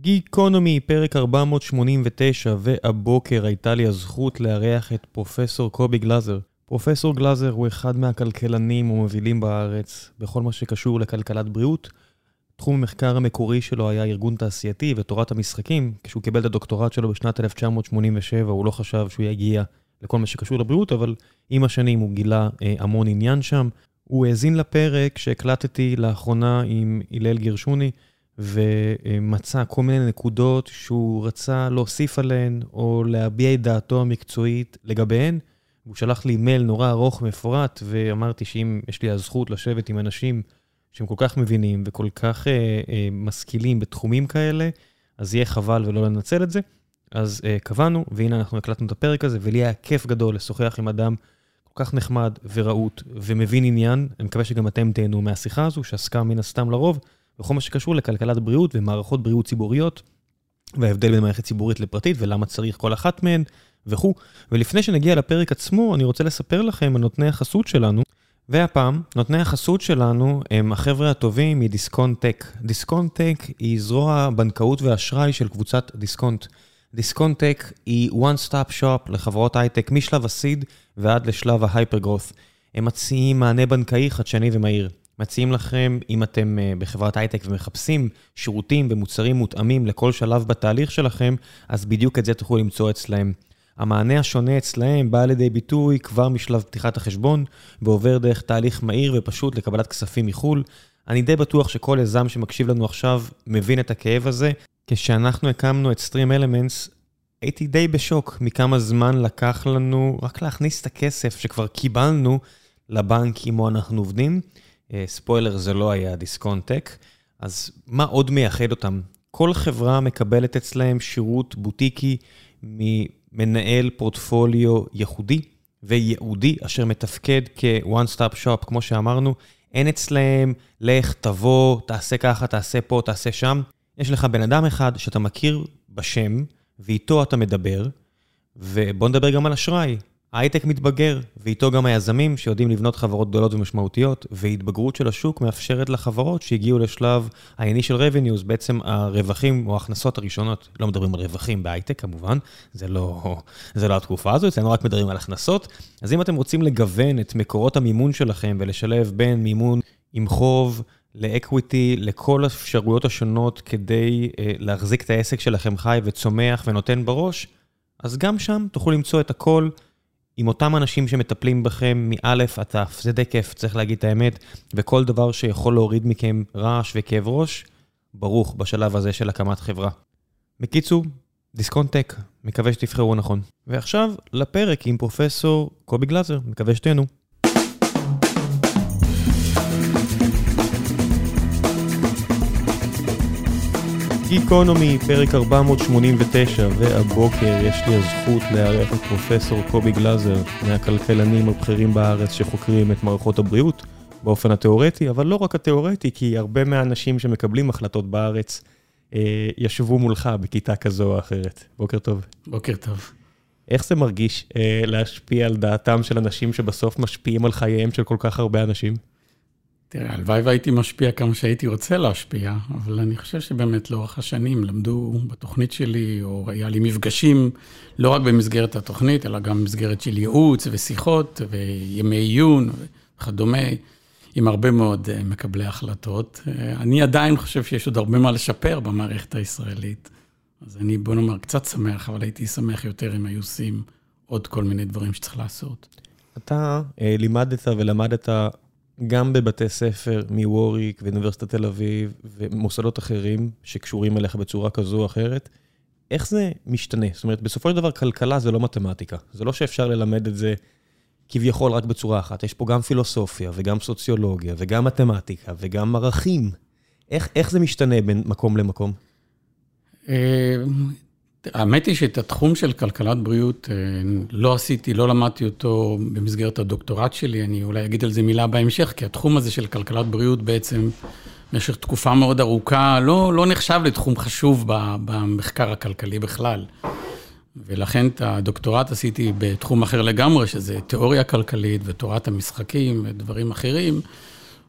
גיקונומי, פרק 489, והבוקר הייתה לי הזכות לארח את פרופסור קובי גלאזר. פרופסור גלאזר הוא אחד מהכלכלנים ומובילים בארץ בכל מה שקשור לכלכלת בריאות. תחום המחקר המקורי שלו היה ארגון תעשייתי ותורת המשחקים. כשהוא קיבל את הדוקטורט שלו בשנת 1987, הוא לא חשב שהוא יגיע לכל מה שקשור לבריאות, אבל עם השנים הוא גילה אה, המון עניין שם. הוא האזין לפרק שהקלטתי לאחרונה עם הלל גרשוני, ומצא כל מיני נקודות שהוא רצה להוסיף עליהן, או להביע את דעתו המקצועית לגביהן. הוא שלח לי מייל נורא ארוך ומפורט, ואמרתי שאם יש לי הזכות לשבת עם אנשים שהם כל כך מבינים וכל כך אה, אה, משכילים בתחומים כאלה, אז יהיה חבל ולא לנצל את זה. אז אה, קבענו, והנה אנחנו הקלטנו את הפרק הזה, ולי היה כיף גדול לשוחח עם אדם כל כך נחמד ורהוט ומבין עניין. אני מקווה שגם אתם תהנו מהשיחה הזו, שעסקה מן הסתם לרוב, בכל מה שקשור לכלכלת בריאות ומערכות בריאות ציבוריות, וההבדל בין מערכת ציבורית לפרטית ולמה צריך כל אחת מהן וכו'. ולפני שנגיע לפרק עצמו, אני רוצה לספר לכם על נותני החסות שלנו. והפעם, נותני החסות שלנו הם החבר'ה הטובים מדיסקונט טק. דיסקונט טק היא זרוע הבנקאות והאשראי של קבוצת דיסקונט. דיסקונט טק היא one stop shop לחברות הייטק משלב ה seed ועד לשלב ה hyper growth. הם מציעים מענה בנקאי חדשני ומהיר. מציעים לכם, אם אתם uh, בחברת הייטק ומחפשים שירותים ומוצרים מותאמים לכל שלב בתהליך שלכם, אז בדיוק את זה תוכלו למצוא אצלהם. המענה השונה אצלהם בא לידי ביטוי כבר משלב פתיחת החשבון, ועובר דרך תהליך מהיר ופשוט לקבלת כספים מחו"ל. אני די בטוח שכל יזם שמקשיב לנו עכשיו מבין את הכאב הזה. כשאנחנו הקמנו את Stream Elements, הייתי די בשוק מכמה זמן לקח לנו רק להכניס את הכסף שכבר קיבלנו לבנק עמו אנחנו עובדים. ספוילר, זה לא היה דיסקונט-טק. אז מה עוד מייחד אותם? כל חברה מקבלת אצלהם שירות בוטיקי ממנהל פורטפוליו ייחודי וייעודי, אשר מתפקד כ-one stop shop, כמו שאמרנו. אין אצלהם, לך, תבוא, תעשה ככה, תעשה פה, תעשה שם. יש לך בן אדם אחד שאתה מכיר בשם, ואיתו אתה מדבר, ובוא נדבר גם על אשראי. ההייטק מתבגר, ואיתו גם היזמים שיודעים לבנות חברות גדולות ומשמעותיות, והתבגרות של השוק מאפשרת לחברות שהגיעו לשלב ה-initial revenues, בעצם הרווחים או ההכנסות הראשונות, לא מדברים על רווחים בהייטק כמובן, זה לא, זה לא התקופה הזו, אצלנו רק מדברים על הכנסות. אז אם אתם רוצים לגוון את מקורות המימון שלכם ולשלב בין מימון עם חוב, לאקוויטי, לכל האפשרויות השונות כדי uh, להחזיק את העסק שלכם חי וצומח ונותן בראש, אז גם שם תוכלו למצוא את הכל עם אותם אנשים שמטפלים בכם מאלף עד תף. זה די כיף, צריך להגיד את האמת, וכל דבר שיכול להוריד מכם רעש וכאב ראש, ברוך בשלב הזה של הקמת חברה. בקיצור, דיסקונט טק, מקווה שתבחרו נכון. ועכשיו לפרק עם פרופסור קובי גלאזר, מקווה שתהנו. גיקונומי, פרק 489, והבוקר יש לי הזכות לארח את פרופסור קובי גלאזר, מהכלכלנים הבכירים בארץ שחוקרים את מערכות הבריאות באופן התיאורטי, אבל לא רק התיאורטי, כי הרבה מהאנשים שמקבלים החלטות בארץ אה, ישבו מולך בכיתה כזו או אחרת. בוקר טוב. בוקר טוב. איך זה מרגיש אה, להשפיע על דעתם של אנשים שבסוף משפיעים על חייהם של כל כך הרבה אנשים? תראה, הלוואי והייתי משפיע כמה שהייתי רוצה להשפיע, אבל אני חושב שבאמת לאורך השנים למדו בתוכנית שלי, או היה לי מפגשים, לא רק במסגרת התוכנית, אלא גם במסגרת של ייעוץ ושיחות וימי עיון וכדומה, עם הרבה מאוד אה, מקבלי החלטות. אה, אני עדיין חושב שיש עוד הרבה מה לשפר במערכת הישראלית, אז אני, בוא נאמר, קצת שמח, אבל הייתי שמח יותר אם היו עושים עוד כל מיני דברים שצריך לעשות. אתה אה, לימדת ולמדת גם בבתי ספר מווריק ואוניברסיטת תל אביב ומוסדות אחרים שקשורים אליך בצורה כזו או אחרת, איך זה משתנה? זאת אומרת, בסופו של דבר כלכלה זה לא מתמטיקה. זה לא שאפשר ללמד את זה כביכול רק בצורה אחת. יש פה גם פילוסופיה וגם סוציולוגיה וגם מתמטיקה וגם ערכים. איך, איך זה משתנה בין מקום למקום? האמת היא שאת התחום של כלכלת בריאות אה, לא עשיתי, לא למדתי אותו במסגרת הדוקטורט שלי, אני אולי אגיד על זה מילה בהמשך, כי התחום הזה של כלכלת בריאות בעצם במשך תקופה מאוד ארוכה לא, לא נחשב לתחום חשוב במחקר הכלכלי בכלל. ולכן את הדוקטורט עשיתי בתחום אחר לגמרי, שזה תיאוריה כלכלית ותורת המשחקים ודברים אחרים.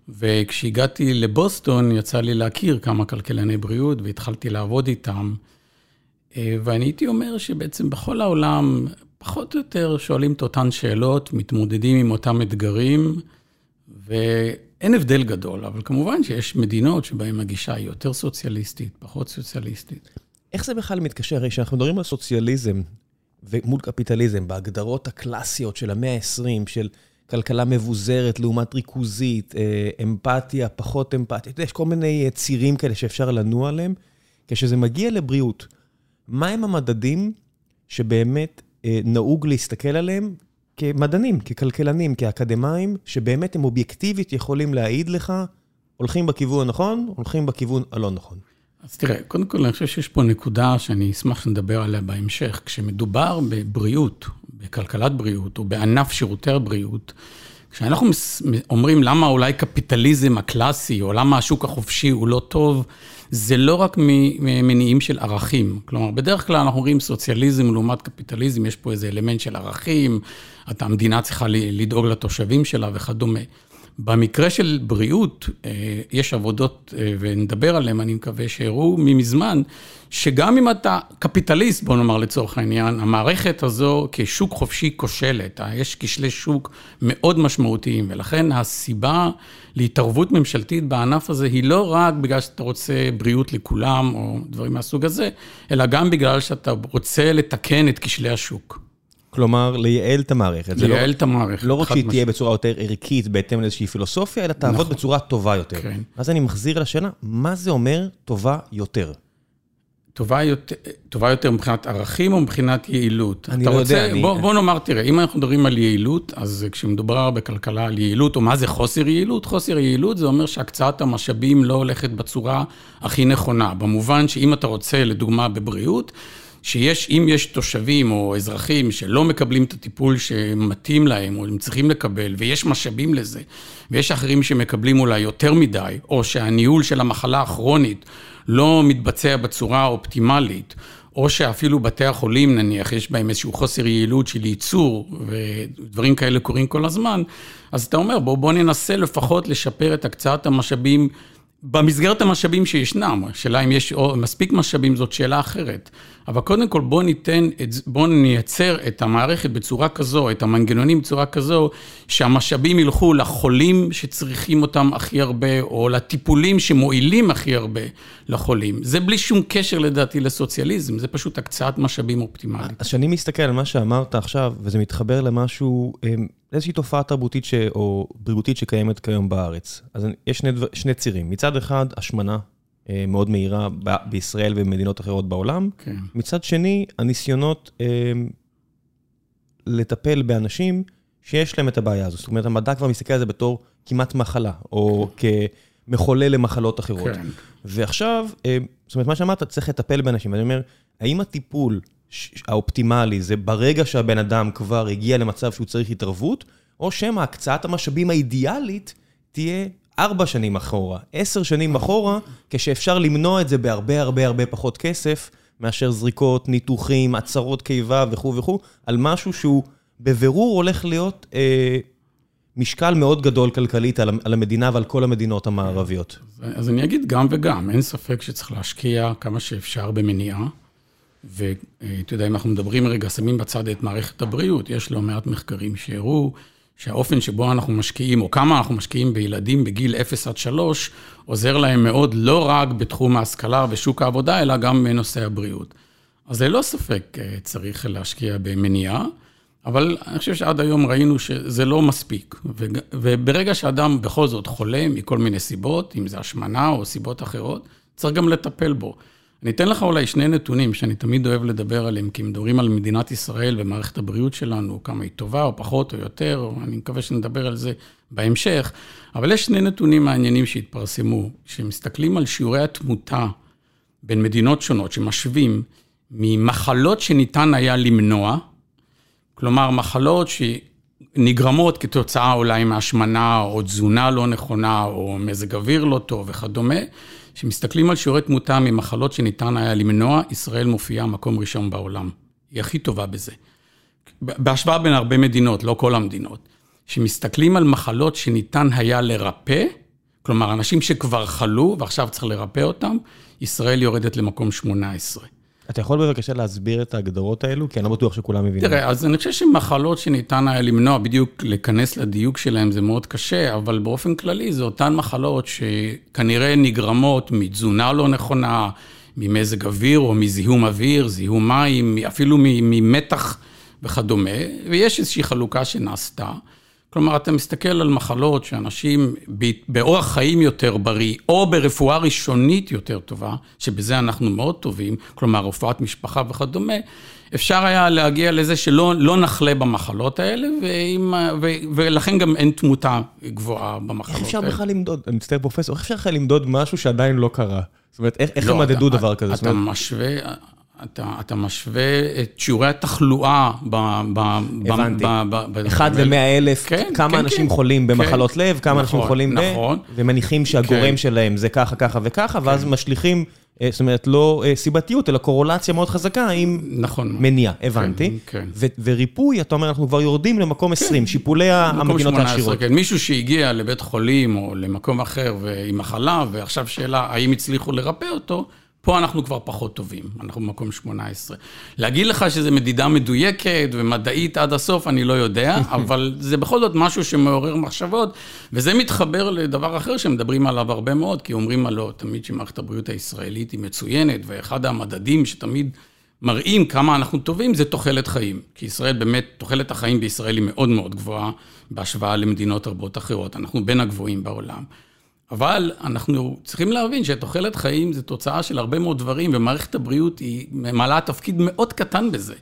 וכשהגעתי לבוסטון, יצא לי להכיר כמה כלכלני בריאות, והתחלתי לעבוד איתם. אה, ואני הייתי אומר שבעצם בכל העולם, פחות או יותר שואלים את אותן שאלות, מתמודדים עם אותם אתגרים, ואין הבדל גדול, אבל כמובן שיש מדינות שבהן הגישה היא יותר סוציאליסטית, פחות סוציאליסטית. איך זה בכלל מתקשר? הרי כשאנחנו מדברים על סוציאליזם ומול קפיטליזם, בהגדרות הקלאסיות של המאה ה-20, של כלכלה מבוזרת לעומת ריכוזית, אה, אמפתיה, פחות אמפתיה, יש כל מיני אה, צירים כאלה שאפשר לנוע עליהם. כשזה מגיע לבריאות, מהם המדדים שבאמת אה, נהוג להסתכל עליהם כמדענים, ככלכלנים, כאקדמאים, שבאמת הם אובייקטיבית יכולים להעיד לך, הולכים בכיוון הנכון, הולכים בכיוון הלא נכון. אז תראה, קודם כל אני חושב שיש פה נקודה שאני אשמח שנדבר עליה בהמשך. כשמדובר בבריאות, בכלכלת בריאות, או בענף שירותי הבריאות, כשאנחנו אומרים למה אולי קפיטליזם הקלאסי, או למה השוק החופשי הוא לא טוב, זה לא רק ממניעים של ערכים. כלומר, בדרך כלל אנחנו רואים סוציאליזם לעומת קפיטליזם, יש פה איזה אלמנט של ערכים, המדינה צריכה לדאוג לתושבים שלה וכדומה. במקרה של בריאות, אה, יש עבודות, אה, ונדבר עליהן, אני מקווה שהראו ממזמן, שגם אם אתה קפיטליסט, בוא נאמר לצורך העניין, המערכת הזו כשוק חופשי כושלת. אה, יש כשלי שוק מאוד משמעותיים, ולכן הסיבה להתערבות ממשלתית בענף הזה היא לא רק בגלל שאתה רוצה בריאות לכולם, או דברים מהסוג הזה, אלא גם בגלל שאתה רוצה לתקן את כשלי השוק. כלומר, לייעל את המערכת. לא- לייעל את המערכת. לא רק שהיא תהיה בצורה יותר ערכית בהתאם לאיזושהי פילוסופיה, אלא תעבוד נכון. בצורה טובה יותר. כן. אז אני מחזיר לשאלה, מה זה אומר טובה יותר? טובה יותר, טובה יותר מבחינת ערכים או מבחינת יעילות? אני לא רוצה, יודע, בוא, אני... בוא נאמר, תראה, אם אנחנו מדברים על יעילות, אז כשמדובר בכלכלה על יעילות, או מה זה חוסר יעילות? חוסר יעילות זה אומר שהקצאת המשאבים לא הולכת בצורה הכי נכונה. במובן שאם אתה רוצה, לדוגמה, בבריאות, שיש, אם יש תושבים או אזרחים שלא מקבלים את הטיפול שמתאים להם, או הם צריכים לקבל, ויש משאבים לזה, ויש אחרים שמקבלים אולי יותר מדי, או שהניהול של המחלה הכרונית לא מתבצע בצורה האופטימלית, או שאפילו בתי החולים, נניח, יש בהם איזשהו חוסר יעילות של ייצור, ודברים כאלה קורים כל הזמן, אז אתה אומר, בוא, בוא ננסה לפחות לשפר את הקצאת המשאבים במסגרת המשאבים שישנם, השאלה אם יש מספיק משאבים זאת שאלה אחרת. אבל קודם כל בואו ניתן, בואו נייצר את המערכת בצורה כזו, את המנגנונים בצורה כזו, שהמשאבים ילכו לחולים שצריכים אותם הכי הרבה, או לטיפולים שמועילים הכי הרבה לחולים. זה בלי שום קשר לדעתי לסוציאליזם, זה פשוט הקצאת משאבים אופטימלית. אז כשאני מסתכל על מה שאמרת עכשיו, וזה מתחבר למשהו, אמ, איזושהי תופעה תרבותית ש... או בריאותית שקיימת כיום בארץ. אז יש שני, דבר, שני צירים. מצד אחד, השמנה מאוד מהירה ב- בישראל ובמדינות אחרות בעולם. כן. מצד שני, הניסיונות אה, לטפל באנשים שיש להם את הבעיה הזו. זאת אומרת, המדע כבר מסתכל על זה בתור כמעט מחלה, או כן. כמחולל למחלות אחרות. כן. ועכשיו, אה, זאת אומרת, מה שאמרת, צריך לטפל באנשים. אני אומר, האם הטיפול האופטימלי זה ברגע שהבן אדם כבר הגיע למצב שהוא צריך התערבות, או שמא הקצאת המשאבים האידיאלית תהיה ארבע שנים אחורה, עשר שנים אחורה, כשאפשר למנוע את זה בהרבה הרבה הרבה פחות כסף, מאשר זריקות, ניתוחים, עצרות קיבה וכו' וכו', על משהו שהוא בבירור הולך להיות אה, משקל מאוד גדול כלכלית על, על המדינה ועל כל המדינות המערביות. אז, אז אני אגיד גם וגם, אין ספק שצריך להשקיע כמה שאפשר במניעה. ואתה יודע, אם אנחנו מדברים רגע, שמים בצד את מערכת הבריאות, יש לא מעט מחקרים שהראו שהאופן שבו אנחנו משקיעים, או כמה אנחנו משקיעים בילדים בגיל 0 עד 3, עוזר להם מאוד לא רק בתחום ההשכלה ושוק העבודה, אלא גם בנושא הבריאות. אז ללא ספק אה, צריך להשקיע במניעה, אבל אני חושב שעד היום ראינו שזה לא מספיק. וברגע שאדם בכל זאת חולה מכל מיני סיבות, אם זה השמנה או סיבות אחרות, צריך גם לטפל בו. אני אתן לך אולי שני נתונים שאני תמיד אוהב לדבר עליהם, כי מדברים על מדינת ישראל ומערכת הבריאות שלנו, כמה היא טובה או פחות או יותר, או אני מקווה שנדבר על זה בהמשך, אבל יש שני נתונים מעניינים שהתפרסמו, שמסתכלים על שיעורי התמותה בין מדינות שונות, שמשווים ממחלות שניתן היה למנוע, כלומר מחלות שנגרמות כתוצאה אולי מהשמנה או תזונה לא נכונה או מזג אוויר לא טוב וכדומה, כשמסתכלים על שיעורי תמותה ממחלות שניתן היה למנוע, ישראל מופיעה מקום ראשון בעולם. היא הכי טובה בזה. בהשוואה בין הרבה מדינות, לא כל המדינות. כשמסתכלים על מחלות שניתן היה לרפא, כלומר, אנשים שכבר חלו ועכשיו צריך לרפא אותם, ישראל יורדת למקום 18. אתה יכול בבקשה להסביר את ההגדרות האלו? כי אני לא בטוח שכולם מבינים. תראה, אז אני חושב שמחלות שניתן היה למנוע, בדיוק להיכנס לדיוק שלהן זה מאוד קשה, אבל באופן כללי זה אותן מחלות שכנראה נגרמות מתזונה לא נכונה, ממזג אוויר או מזיהום אוויר, זיהום מים, אפילו ממתח וכדומה, ויש איזושהי חלוקה שנעשתה. כלומר, אתה מסתכל על מחלות שאנשים באורח חיים יותר בריא, או ברפואה ראשונית יותר טובה, שבזה אנחנו מאוד טובים, כלומר, רפואת משפחה וכדומה, אפשר היה להגיע לזה שלא לא נחלה במחלות האלה, ועם, ו, ולכן גם אין תמותה גבוהה במחלות האלה. איך אפשר בכלל למדוד, אני מצטער פרופסור, איך אפשר בכלל למדוד משהו שעדיין לא קרה? זאת אומרת, איך, איך לא, הם מדדו דבר כזה? אתה משווה... אתה, אתה משווה את שיעורי התחלואה ב... ב הבנתי. אחד למאה אלף, כן, כמה כן, אנשים כן. חולים במחלות כן. לב, כמה נכון, אנשים חולים נכון, ב... ומניחים שהגורם כן. שלהם זה ככה, ככה וככה, כן. ואז משליכים, אה, זאת אומרת, לא אה, סיבתיות, אלא קורולציה מאוד חזקה עם נכון, מניע, הבנתי. כן, כן. ו- וריפוי, אתה אומר, אנחנו כבר יורדים למקום כן. 20, שיפולי המדינות העשירות. כן, מישהו שהגיע לבית חולים או למקום אחר עם מחלה, ועכשיו שאלה, האם הצליחו לרפא אותו, פה אנחנו כבר פחות טובים, אנחנו במקום 18. להגיד לך שזו מדידה מדויקת ומדעית עד הסוף, אני לא יודע, אבל זה בכל זאת משהו שמעורר מחשבות, וזה מתחבר לדבר אחר שמדברים עליו הרבה מאוד, כי אומרים עלו תמיד שמערכת הבריאות הישראלית היא מצוינת, ואחד המדדים שתמיד מראים כמה אנחנו טובים זה תוחלת חיים. כי ישראל באמת, תוחלת החיים בישראל היא מאוד מאוד גבוהה בהשוואה למדינות רבות אחרות, אנחנו בין הגבוהים בעולם. אבל אנחנו צריכים להבין שתוחלת חיים זה תוצאה של הרבה מאוד דברים, ומערכת הבריאות היא מעלה תפקיד מאוד קטן בזה.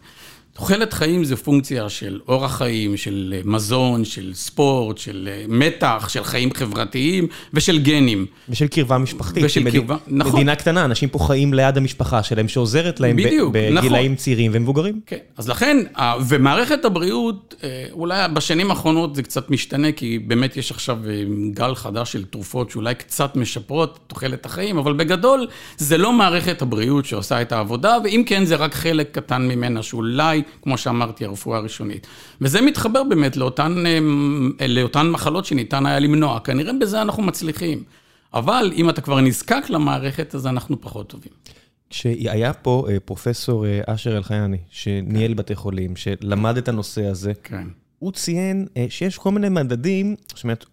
תוחלת חיים זה פונקציה של אורח חיים, של מזון, של ספורט, של מתח, של חיים חברתיים ושל גנים. ושל קרבה משפחתית. ושל מד... קרבה, נכון. מדינה קטנה, אנשים פה חיים ליד המשפחה שלהם, שעוזרת להם בדיוק, ב- בגילאים נכון. צעירים ומבוגרים. כן, אז לכן, ומערכת הבריאות, אה, אולי בשנים האחרונות זה קצת משתנה, כי באמת יש עכשיו אה, גל חדש של תרופות שאולי קצת משפרות תוחלת החיים, אבל בגדול, זה לא מערכת הבריאות שעושה את העבודה, ואם כן, זה רק חלק קטן ממנה, שאולי... כמו שאמרתי, הרפואה הראשונית. וזה מתחבר באמת לאותן, אה, לאותן מחלות שניתן היה למנוע. כנראה בזה אנחנו מצליחים. אבל אם אתה כבר נזקק למערכת, אז אנחנו פחות טובים. כשהיה פה אה, פרופסור אה, אשר אלחייני, שניהל כן. בתי חולים, שלמד את הנושא הזה, כן. הוא ציין שיש כל מיני מדדים, זאת אומרת,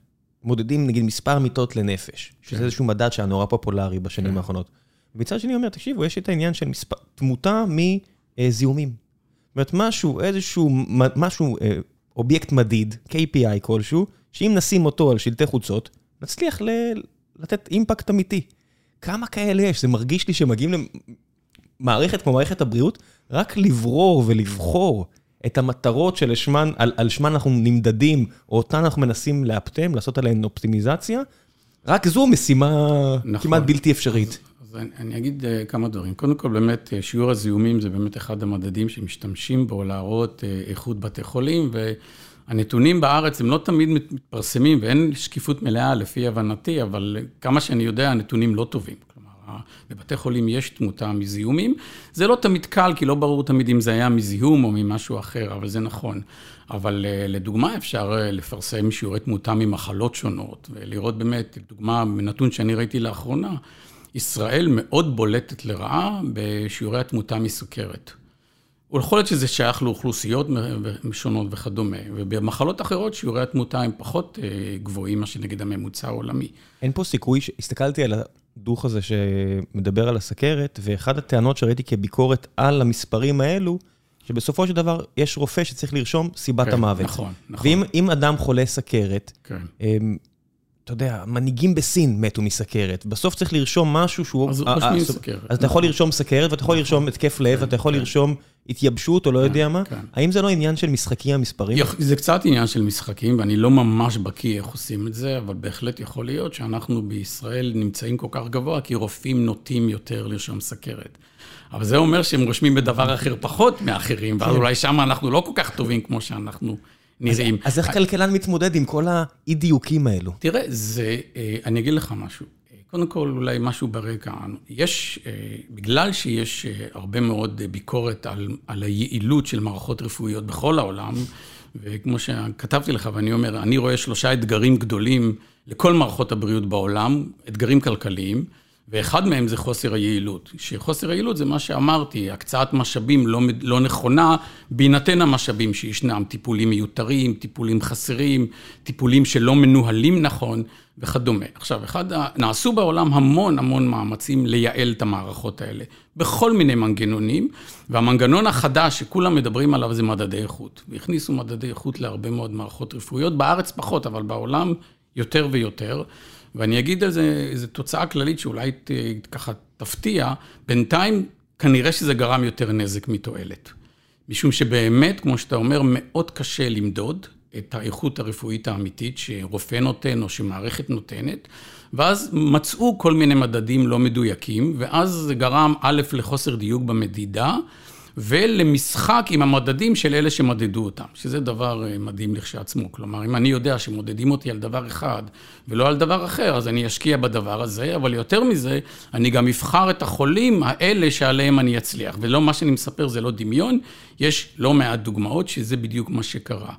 מודדים נגיד מספר מיטות לנפש, שזה כן. איזשהו מדד שהיה נורא פופולרי בשנים כן. האחרונות. מצד שני, הוא אומר, תקשיבו, יש את העניין של מספר, תמותה מזיהומים. זאת אומרת, משהו, איזשהו, משהו, אה, אובייקט מדיד, KPI כלשהו, שאם נשים אותו על שלטי חוצות, נצליח ל... לתת אימפקט אמיתי. כמה כאלה יש? זה מרגיש לי שמגיעים למערכת כמו מערכת הבריאות, רק לברור ולבחור את המטרות שלשמן, על, על שמן אנחנו נמדדים, או אותן אנחנו מנסים לאפטם, לעשות עליהן אופטימיזציה, רק זו משימה נכון. כמעט בלתי אפשרית. אני, אני אגיד uh, כמה דברים. קודם כל, באמת, uh, שיעור הזיהומים זה באמת אחד המדדים שמשתמשים בו להראות uh, איכות בתי חולים, והנתונים בארץ הם לא תמיד מתפרסמים, ואין שקיפות מלאה לפי הבנתי, אבל כמה שאני יודע, הנתונים לא טובים. כלומר, בבתי חולים יש תמותה מזיהומים. זה לא תמיד קל, כי לא ברור תמיד אם זה היה מזיהום או ממשהו אחר, אבל זה נכון. אבל לדוגמה, אפשר לפרסם שיעורי תמותה ממחלות שונות, ולראות באמת, לדוגמה, נתון שאני ראיתי לאחרונה, ישראל מאוד בולטת לרעה בשיעורי התמותה מסוכרת. יכול להיות שזה שייך לאוכלוסיות שונות וכדומה, ובמחלות אחרות שיעורי התמותה הם פחות אה, גבוהים מאשר נגיד הממוצע העולמי. אין פה סיכוי, הסתכלתי על הדוח הזה שמדבר על הסכרת, ואחת הטענות שראיתי כביקורת על המספרים האלו, שבסופו של דבר יש רופא שצריך לרשום סיבת כן, המוות. נכון, נכון. ואם אדם חולה סכרת, כן. אתה יודע, מנהיגים בסין מתו מסכרת. בסוף צריך לרשום משהו שהוא... אז רושמים סכרת. אז אתה יכול לרשום סכרת, ואתה יכול לרשום התקף לב, ואתה יכול לרשום התייבשות, או לא יודע מה. האם זה לא עניין של משחקים המספרים? זה קצת עניין של משחקים, ואני לא ממש בקיא איך עושים את זה, אבל בהחלט יכול להיות שאנחנו בישראל נמצאים כל כך גבוה, כי רופאים נוטים יותר לרשום סכרת. אבל זה אומר שהם רושמים בדבר אחר פחות מאחרים, ואז אולי שם אנחנו לא כל כך טובים כמו שאנחנו... נראים. אז איך כלכלן מתמודד עם כל האי-דיוקים האלו? תראה, זה, אה, אני אגיד לך משהו. קודם כל, אולי משהו ברקע. יש, אה, בגלל שיש אה, הרבה מאוד ביקורת על, על היעילות של מערכות רפואיות בכל העולם, וכמו שכתבתי לך, ואני אומר, אני רואה שלושה אתגרים גדולים לכל מערכות הבריאות בעולם, אתגרים כלכליים. ואחד מהם זה חוסר היעילות. שחוסר היעילות זה מה שאמרתי, הקצאת משאבים לא, לא נכונה, בהינתן המשאבים שישנם, טיפולים מיותרים, טיפולים חסרים, טיפולים שלא מנוהלים נכון וכדומה. עכשיו, אחד, נעשו בעולם המון המון מאמצים לייעל את המערכות האלה, בכל מיני מנגנונים, והמנגנון החדש שכולם מדברים עליו זה מדדי איכות. והכניסו מדדי איכות להרבה מאוד מערכות רפואיות, בארץ פחות, אבל בעולם יותר ויותר. ואני אגיד על זה, איזו תוצאה כללית שאולי ת, ככה תפתיע, בינתיים כנראה שזה גרם יותר נזק מתועלת. משום שבאמת, כמו שאתה אומר, מאוד קשה למדוד את האיכות הרפואית האמיתית שרופא נותן או שמערכת נותנת, ואז מצאו כל מיני מדדים לא מדויקים, ואז זה גרם א', לחוסר דיוק במדידה, ולמשחק עם המדדים של אלה שמדדו אותם, שזה דבר אה, מדהים לכשעצמו. כלומר, אם אני יודע שמודדים אותי על דבר אחד ולא על דבר אחר, אז אני אשקיע בדבר הזה, אבל יותר מזה, אני גם אבחר את החולים האלה שעליהם אני אצליח. ולא, מה שאני מספר זה לא דמיון, יש לא מעט דוגמאות שזה בדיוק מה שקרה.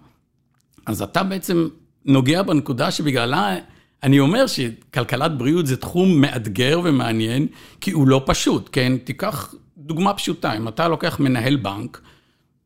אז אתה בעצם נוגע בנקודה שבגללה... אני אומר שכלכלת בריאות זה תחום מאתגר ומעניין, כי הוא לא פשוט, כן? תיקח דוגמה פשוטה, אם אתה לוקח מנהל בנק,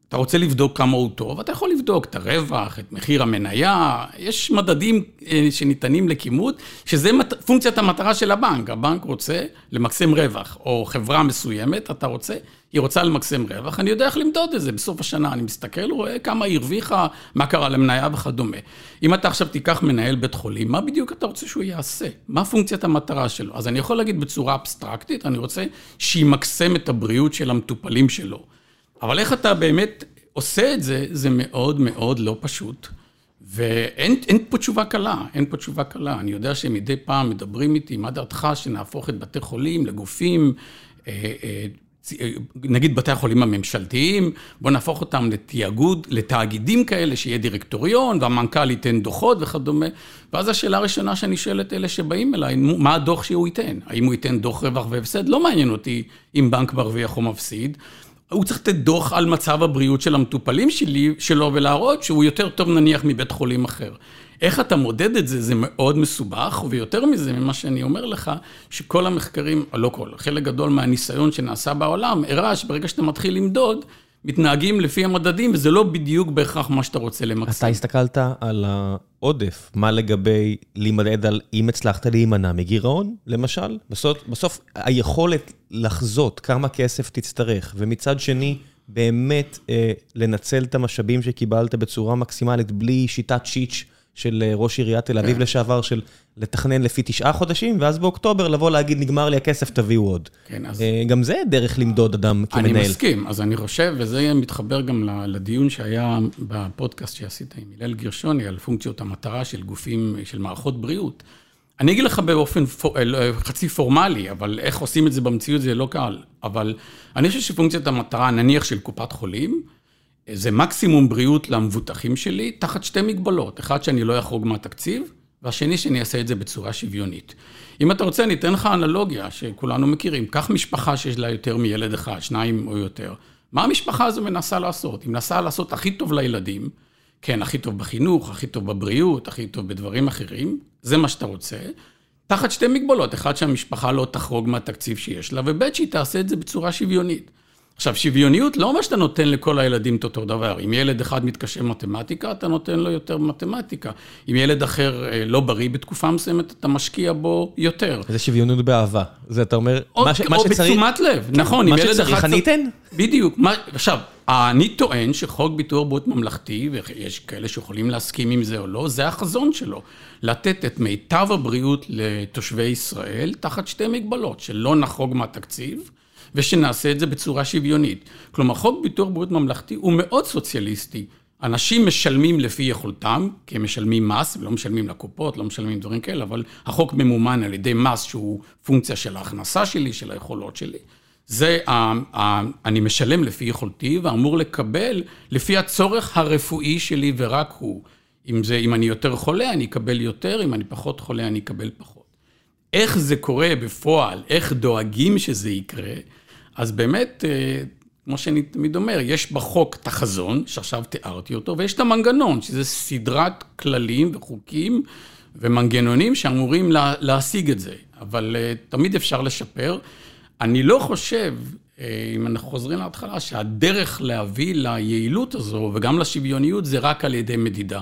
אתה רוצה לבדוק כמה הוא טוב, אתה יכול לבדוק את הרווח, את מחיר המניה, יש מדדים אה, שניתנים לכימות, שזה פונקציית המטרה של הבנק. הבנק רוצה למקסם רווח, או חברה מסוימת, אתה רוצה, היא רוצה למקסם רווח, אני יודע איך למדוד את זה. בסוף השנה אני מסתכל, רואה כמה היא הרוויחה, מה קרה למניה וכדומה. אם אתה עכשיו תיקח מנהל בית חולים, מה בדיוק אתה רוצה שהוא יעשה? מה פונקציית המטרה שלו? אז אני יכול להגיד בצורה אבסטרקטית, אני רוצה שימקסם את הבריאות של המטופלים שלו. אבל איך אתה באמת עושה את זה, זה מאוד מאוד לא פשוט. ואין פה תשובה קלה, אין פה תשובה קלה. אני יודע שמדי פעם מדברים איתי, מה דעתך שנהפוך את בתי חולים לגופים, אה, אה, נגיד בתי החולים הממשלתיים, בוא נהפוך אותם לתיאגוד, לתאגידים כאלה, שיהיה דירקטוריון, והמנכ"ל ייתן דוחות וכדומה. ואז השאלה הראשונה שאני שואל את אלה שבאים אליי, מה הדוח שהוא ייתן? האם הוא ייתן דוח רווח והפסד? לא מעניין אותי אם בנק מרוויח או מפסיד. הוא צריך לתת דוח על מצב הבריאות של המטופלים שלי, שלו ולהראות שהוא יותר טוב נניח מבית חולים אחר. איך אתה מודד את זה, זה מאוד מסובך, ויותר מזה, ממה שאני אומר לך, שכל המחקרים, לא כל, חלק גדול מהניסיון שנעשה בעולם, הראה שברגע שאתה מתחיל למדוד, מתנהגים לפי המדדים, וזה לא בדיוק בהכרח מה שאתה רוצה למקסם. אתה הסתכלת על העודף, מה לגבי להימדד על אם הצלחת להימנע מגירעון, למשל? בסוף, בסוף היכולת לחזות כמה כסף תצטרך, ומצד שני, באמת אה, לנצל את המשאבים שקיבלת בצורה מקסימלית, בלי שיטת שיץ' של אה, ראש עיריית תל אביב כן. לשעבר, של לתכנן לפי תשעה חודשים, ואז באוקטובר לבוא להגיד, נגמר לי הכסף, תביאו עוד. כן, אז... אה, גם זה דרך למדוד אדם כמנהל. אני מסכים, אז אני חושב, וזה מתחבר גם לדיון שהיה בפודקאסט שעשית עם הלל גרשוני, על פונקציות המטרה של גופים, של מערכות בריאות. אני אגיד לך באופן פור, אה, לא, חצי פורמלי, אבל איך עושים את זה במציאות זה לא קל. אבל אני חושב שפונקציית המטרה, נניח של קופת חולים, זה מקסימום בריאות למבוטחים שלי, תחת שתי מגבלות. אחד, שאני לא אחרוג מהתקציב, והשני, שאני אעשה את זה בצורה שוויונית. אם אתה רוצה, אני אתן לך אנלוגיה שכולנו מכירים. קח משפחה שיש לה יותר מילד אחד, שניים או יותר. מה המשפחה הזו מנסה לעשות? היא מנסה לעשות הכי טוב לילדים, כן, הכי טוב בחינוך, הכי טוב בבריאות, הכי טוב בדברים אחרים, זה מה שאתה רוצה, תחת שתי מגבלות. אחד, שהמשפחה לא תחרוג מהתקציב שיש לה, וב' שהיא תעשה את זה בצורה שוויונית. עכשיו, שוויוניות לא אומר שאתה נותן לכל הילדים את אותו דבר. אם ילד אחד מתקשה מתמטיקה, אתה נותן לו יותר מתמטיקה. אם ילד אחר אה, לא בריא בתקופה מסוימת, אתה משקיע בו יותר. זה שוויונות באהבה. זה אתה אומר, או, מה, ש, מה שצריך... או בתשומת לב, כן, נכון. מה שצריך אני אתן? בדיוק. מה, עכשיו, אני טוען שחוק ביטוח בריאות ממלכתי, ויש כאלה שיכולים להסכים עם זה או לא, זה החזון שלו. לתת את מיטב הבריאות לתושבי ישראל, תחת שתי מגבלות, שלא נחרוג מהתקציב. ושנעשה את זה בצורה שוויונית. כלומר, חוק ביטוח בריאות ממלכתי הוא מאוד סוציאליסטי. אנשים משלמים לפי יכולתם, כי הם משלמים מס, ולא משלמים לקופות, לא משלמים דברים כאלה, אבל החוק ממומן על ידי מס שהוא פונקציה של ההכנסה שלי, של היכולות שלי. זה, אני משלם לפי יכולתי ואמור לקבל לפי הצורך הרפואי שלי ורק הוא. אם זה, אם אני יותר חולה, אני אקבל יותר, אם אני פחות חולה, אני אקבל פחות. איך זה קורה בפועל, איך דואגים שזה יקרה, אז באמת, אה, כמו שאני תמיד אומר, יש בחוק את החזון, שעכשיו תיארתי אותו, ויש את המנגנון, שזה סדרת כללים וחוקים ומנגנונים שאמורים לה, להשיג את זה, אבל uh, תמיד אפשר לשפר. אני לא חושב, uh, אם אנחנו חוזרים להתחלה, שהדרך להביא ליעילות הזו וגם לשוויוניות זה רק על ידי מדידה.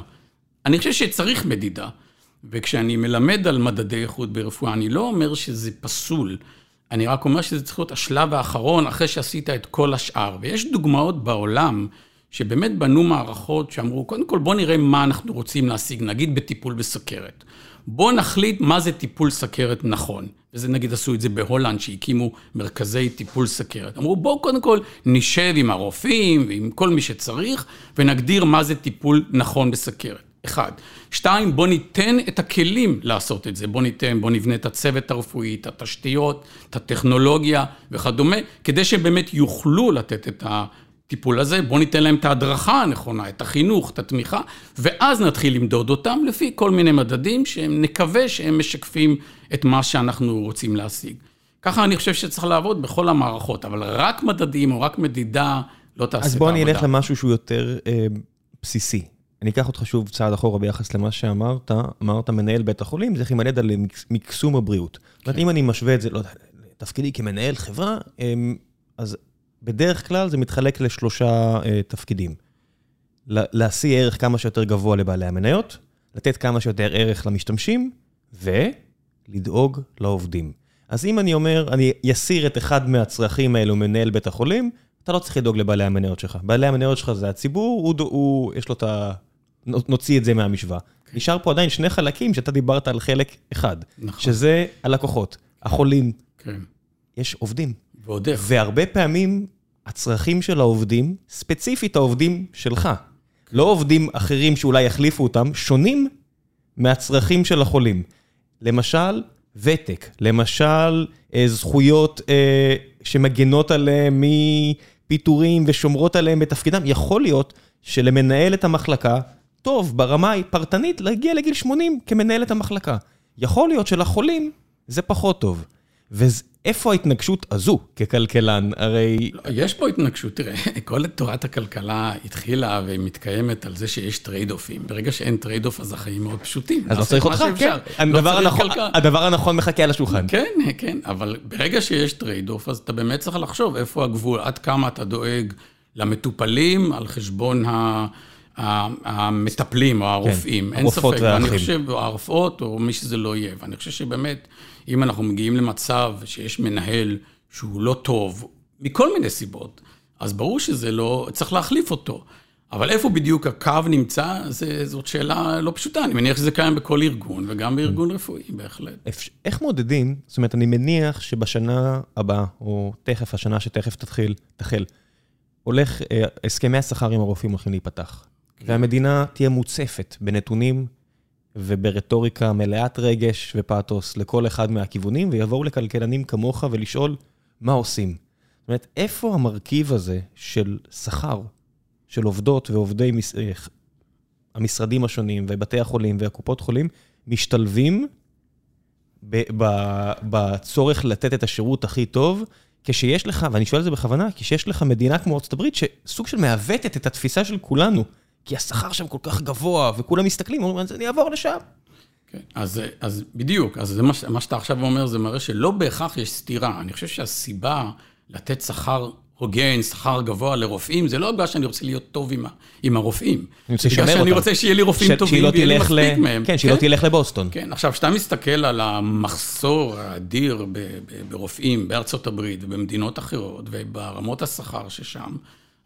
אני חושב שצריך מדידה, וכשאני מלמד על מדדי איכות ברפואה, אני לא אומר שזה פסול. אני רק אומר שזה צריך להיות השלב האחרון אחרי שעשית את כל השאר. ויש דוגמאות בעולם שבאמת בנו מערכות שאמרו, קודם כל בואו נראה מה אנחנו רוצים להשיג, נגיד בטיפול בסכרת. בואו נחליט מה זה טיפול סכרת נכון. וזה נגיד עשו את זה בהולנד, שהקימו מרכזי טיפול סכרת. אמרו, בואו קודם כל נשב עם הרופאים ועם כל מי שצריך, ונגדיר מה זה טיפול נכון בסכרת. אחד. שתיים, בוא ניתן את הכלים לעשות את זה. בוא ניתן, בוא נבנה את הצוות הרפואי, את התשתיות, את הטכנולוגיה וכדומה, כדי שבאמת יוכלו לתת את הטיפול הזה. בוא ניתן להם את ההדרכה הנכונה, את החינוך, את התמיכה, ואז נתחיל למדוד אותם לפי כל מיני מדדים שנקווה שהם משקפים את מה שאנחנו רוצים להשיג. ככה אני חושב שצריך לעבוד בכל המערכות, אבל רק מדדים או רק מדידה לא תעשה את העבודה. אז בוא נלך למשהו שהוא יותר אה, בסיסי. אני אקח אותך שוב צעד אחורה ביחס למה שאמרת, אמרת מנהל בית החולים, זה יימדד על מקסום הבריאות. זאת אומרת, אם אני משווה את זה, לא יודע, תפקידי כמנהל חברה, אמ, אז בדרך כלל זה מתחלק לשלושה אה, תפקידים. להשיא ערך כמה שיותר גבוה לבעלי המניות, לתת כמה שיותר ערך למשתמשים, ולדאוג לעובדים. אז אם אני אומר, אני אסיר את אחד מהצרכים האלו מנהל בית החולים, אתה לא צריך לדאוג לבעלי המניות שלך. בעלי המניות שלך זה הציבור, הוא, הוא, יש לו את. נוציא את זה מהמשוואה. Okay. נשאר פה עדיין שני חלקים שאתה דיברת על חלק אחד, נכון. שזה הלקוחות, החולים. כן. יש עובדים. ועוד איך. והרבה פעמים הצרכים של העובדים, ספציפית העובדים שלך. לא עובדים אחרים שאולי יחליפו אותם, שונים מהצרכים של החולים. למשל, ותק, למשל, אה, זכויות אה, שמגנות עליהם מפיטורים ושומרות עליהם בתפקידם. יכול להיות שלמנהל את המחלקה טוב ברמה פרטנית להגיע לגיל 80 כמנהלת המחלקה. יכול להיות שלחולים זה פחות טוב. ואיפה ההתנגשות הזו ככלכלן? הרי... לא, יש פה התנגשות, תראה, כל תורת הכלכלה התחילה ומתקיימת על זה שיש trade off ים. ברגע שאין trade off אז החיים מאוד פשוטים. אז לא צריך אותך, כן. הדבר, לא הנכון, הדבר הנכון מחכה על השולחן. כן, כן, אבל ברגע שיש trade off אז אתה באמת צריך לחשוב איפה הגבול, עד כמה אתה דואג למטופלים על חשבון ה... המטפלים או הרופאים, כן, אין ספק. והאחים. ואני חושב, או הרופאות, או מי שזה לא יהיה. ואני חושב שבאמת, אם אנחנו מגיעים למצב שיש מנהל שהוא לא טוב, מכל מיני סיבות, אז ברור שזה לא, צריך להחליף אותו. אבל איפה בדיוק הקו נמצא, זה, זאת שאלה לא פשוטה. אני מניח שזה קיים בכל ארגון, וגם בארגון רפואי, בהחלט. איך מודדים, זאת אומרת, אני מניח שבשנה הבאה, או תכף, השנה שתכף תתחיל, תחל, הולך, אה, הסכמי השכר עם הרופאים הולכים להיפתח. והמדינה תהיה מוצפת בנתונים וברטוריקה מלאת רגש ופאתוס לכל אחד מהכיוונים, ויבואו לכלכלנים כמוך ולשאול מה עושים. זאת אומרת, איפה המרכיב הזה של שכר, של עובדות ועובדי מש... אה, המשרדים השונים ובתי החולים והקופות חולים, משתלבים בצורך לתת את השירות הכי טוב, כשיש לך, ואני שואל את זה בכוונה, כשיש לך מדינה כמו ארצות הברית, שסוג של מעוותת את התפיסה של כולנו. כי השכר שם כל כך גבוה, וכולם מסתכלים, אומרים, אז אני אעבור לשם. כן, אז, אז בדיוק, אז זה מה, מה שאתה עכשיו אומר, זה מראה שלא בהכרח יש סתירה. אני חושב שהסיבה לתת שכר הוגן, שכר גבוה לרופאים, זה לא בגלל שאני רוצה להיות טוב עם, עם הרופאים. אני רוצה לשמר אותם. בגלל שאני רוצה שיהיה לי רופאים ש... טובים לא ויהיה לי מספיק ל... מהם. כן, שהיא לא כן? תלך לבוסטון. כן, עכשיו, כשאתה מסתכל על המחסור האדיר ברופאים בארצות הברית ובמדינות אחרות, וברמות השכר ששם,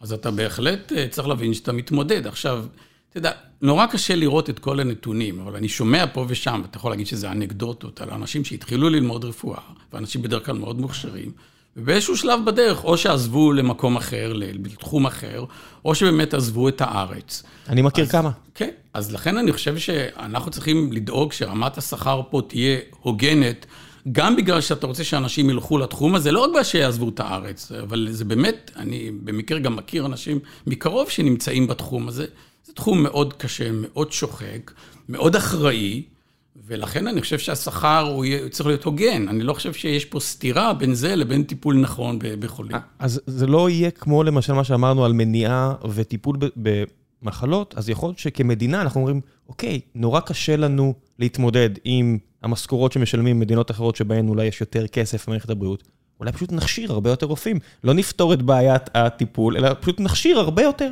אז אתה בהחלט אה, צריך להבין שאתה מתמודד. עכשיו, אתה יודע, נורא קשה לראות את כל הנתונים, אבל אני שומע פה ושם, ואתה יכול להגיד שזה אנקדוטות על אנשים שהתחילו ללמוד רפואה, ואנשים בדרך כלל מאוד מוכשרים, ובאיזשהו שלב בדרך, או שעזבו למקום אחר, לתחום אחר, או שבאמת עזבו את הארץ. אני מכיר אז, כמה. כן, אז לכן אני חושב שאנחנו צריכים לדאוג שרמת השכר פה תהיה הוגנת. גם בגלל שאתה רוצה שאנשים ילכו לתחום הזה, לא רק בגלל שיעזבו את הארץ, אבל זה באמת, אני במקרה גם מכיר אנשים מקרוב שנמצאים בתחום הזה. זה תחום מאוד קשה, מאוד שוחק, מאוד אחראי, ולכן אני חושב שהשכר הוא צריך להיות הוגן. אני לא חושב שיש פה סתירה בין זה לבין טיפול נכון בחולים. אז זה לא יהיה כמו למשל מה שאמרנו על מניעה וטיפול במחלות, אז יכול להיות שכמדינה אנחנו אומרים, אוקיי, נורא קשה לנו להתמודד עם המשכורות שמשלמים מדינות אחרות שבהן אולי יש יותר כסף במערכת הבריאות, אולי פשוט נכשיר הרבה יותר רופאים. לא נפתור את בעיית הטיפול, אלא פשוט נכשיר הרבה יותר.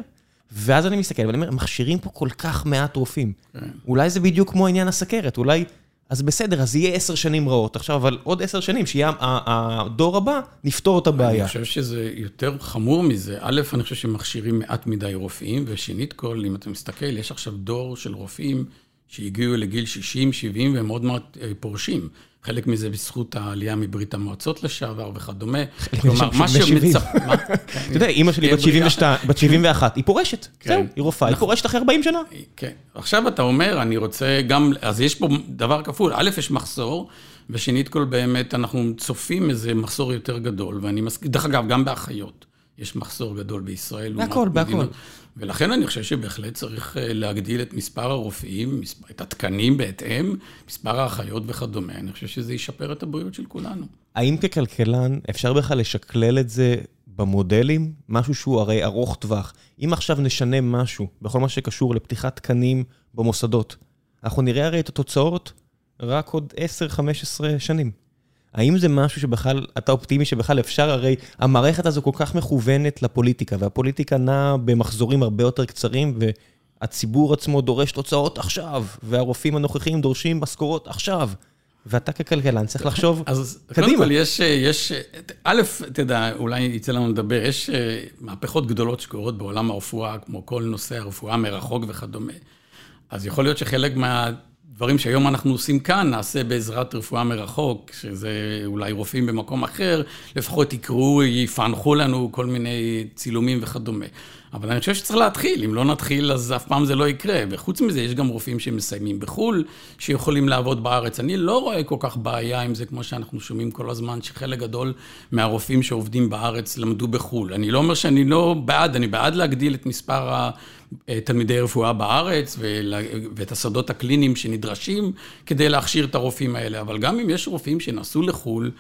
ואז אני מסתכל ואני אומר, מכשירים פה כל כך מעט רופאים. כן. אולי זה בדיוק כמו עניין הסכרת, אולי... אז בסדר, אז יהיה עשר שנים רעות עכשיו, אבל עוד עשר שנים, שיהיה הדור הבא, נפתור את הבעיה. אני חושב שזה יותר חמור מזה. א', אני חושב שמכשירים מעט מדי רופאים, ושנית כל, אם אתה מסתכל, יש עכשיו דור של רופאים שהגיעו לגיל 60, 70, והם עוד מעט אה, פורשים. חלק מזה בזכות העלייה מברית המועצות לשעבר וכדומה. כלומר, מה שמצפ... אתה יודע, אימא שלי בת 71, היא פורשת, כן. זהו, היא רופאה, היא נכון. פורשת אחרי 40 שנה. כן. עכשיו אתה אומר, אני רוצה גם, אז יש פה דבר כפול, א', יש מחסור, ושנית כל באמת, אנחנו צופים איזה מחסור יותר גדול, ואני מסכים, דרך אגב, גם באחיות. יש מחסור גדול בישראל. בהכל, בהכל. ולכן אני חושב שבהחלט צריך אה, להגדיל את מספר הרופאים, את התקנים בהתאם, מספר האחיות וכדומה. אני חושב שזה ישפר את הבריאות של כולנו. האם ככלכלן אפשר בכלל לשקלל את זה במודלים? משהו שהוא הרי ארוך טווח. אם עכשיו נשנה משהו בכל מה שקשור לפתיחת תקנים במוסדות, אנחנו נראה הרי את התוצאות רק עוד 10-15 שנים. האם זה משהו שבכלל, אתה אופטימי שבכלל אפשר, הרי המערכת הזו כל כך מכוונת לפוליטיקה, והפוליטיקה נעה במחזורים הרבה יותר קצרים, והציבור עצמו דורש תוצאות עכשיו, והרופאים הנוכחים דורשים משכורות עכשיו. ואתה ככלכלן צריך לחשוב אז קדימה. אז קודם כל יש, יש, א', אתה יודע, אולי יצא לנו לדבר, יש אה, מהפכות גדולות שקורות בעולם הרפואה, כמו כל נושא הרפואה מרחוק וכדומה. אז יכול להיות שחלק מה... דברים שהיום אנחנו עושים כאן, נעשה בעזרת רפואה מרחוק, שזה אולי רופאים במקום אחר, לפחות יקראו, יפענחו לנו כל מיני צילומים וכדומה. אבל אני חושב שצריך להתחיל, אם לא נתחיל אז אף פעם זה לא יקרה. וחוץ מזה, יש גם רופאים שמסיימים בחו"ל, שיכולים לעבוד בארץ. אני לא רואה כל כך בעיה עם זה, כמו שאנחנו שומעים כל הזמן, שחלק גדול מהרופאים שעובדים בארץ למדו בחו"ל. אני לא אומר שאני לא בעד, אני בעד להגדיל את מספר התלמידי רפואה בארץ, ואת השדות הקליניים שנדרשים כדי להכשיר את הרופאים האלה. אבל גם אם יש רופאים שנסעו לחו"ל,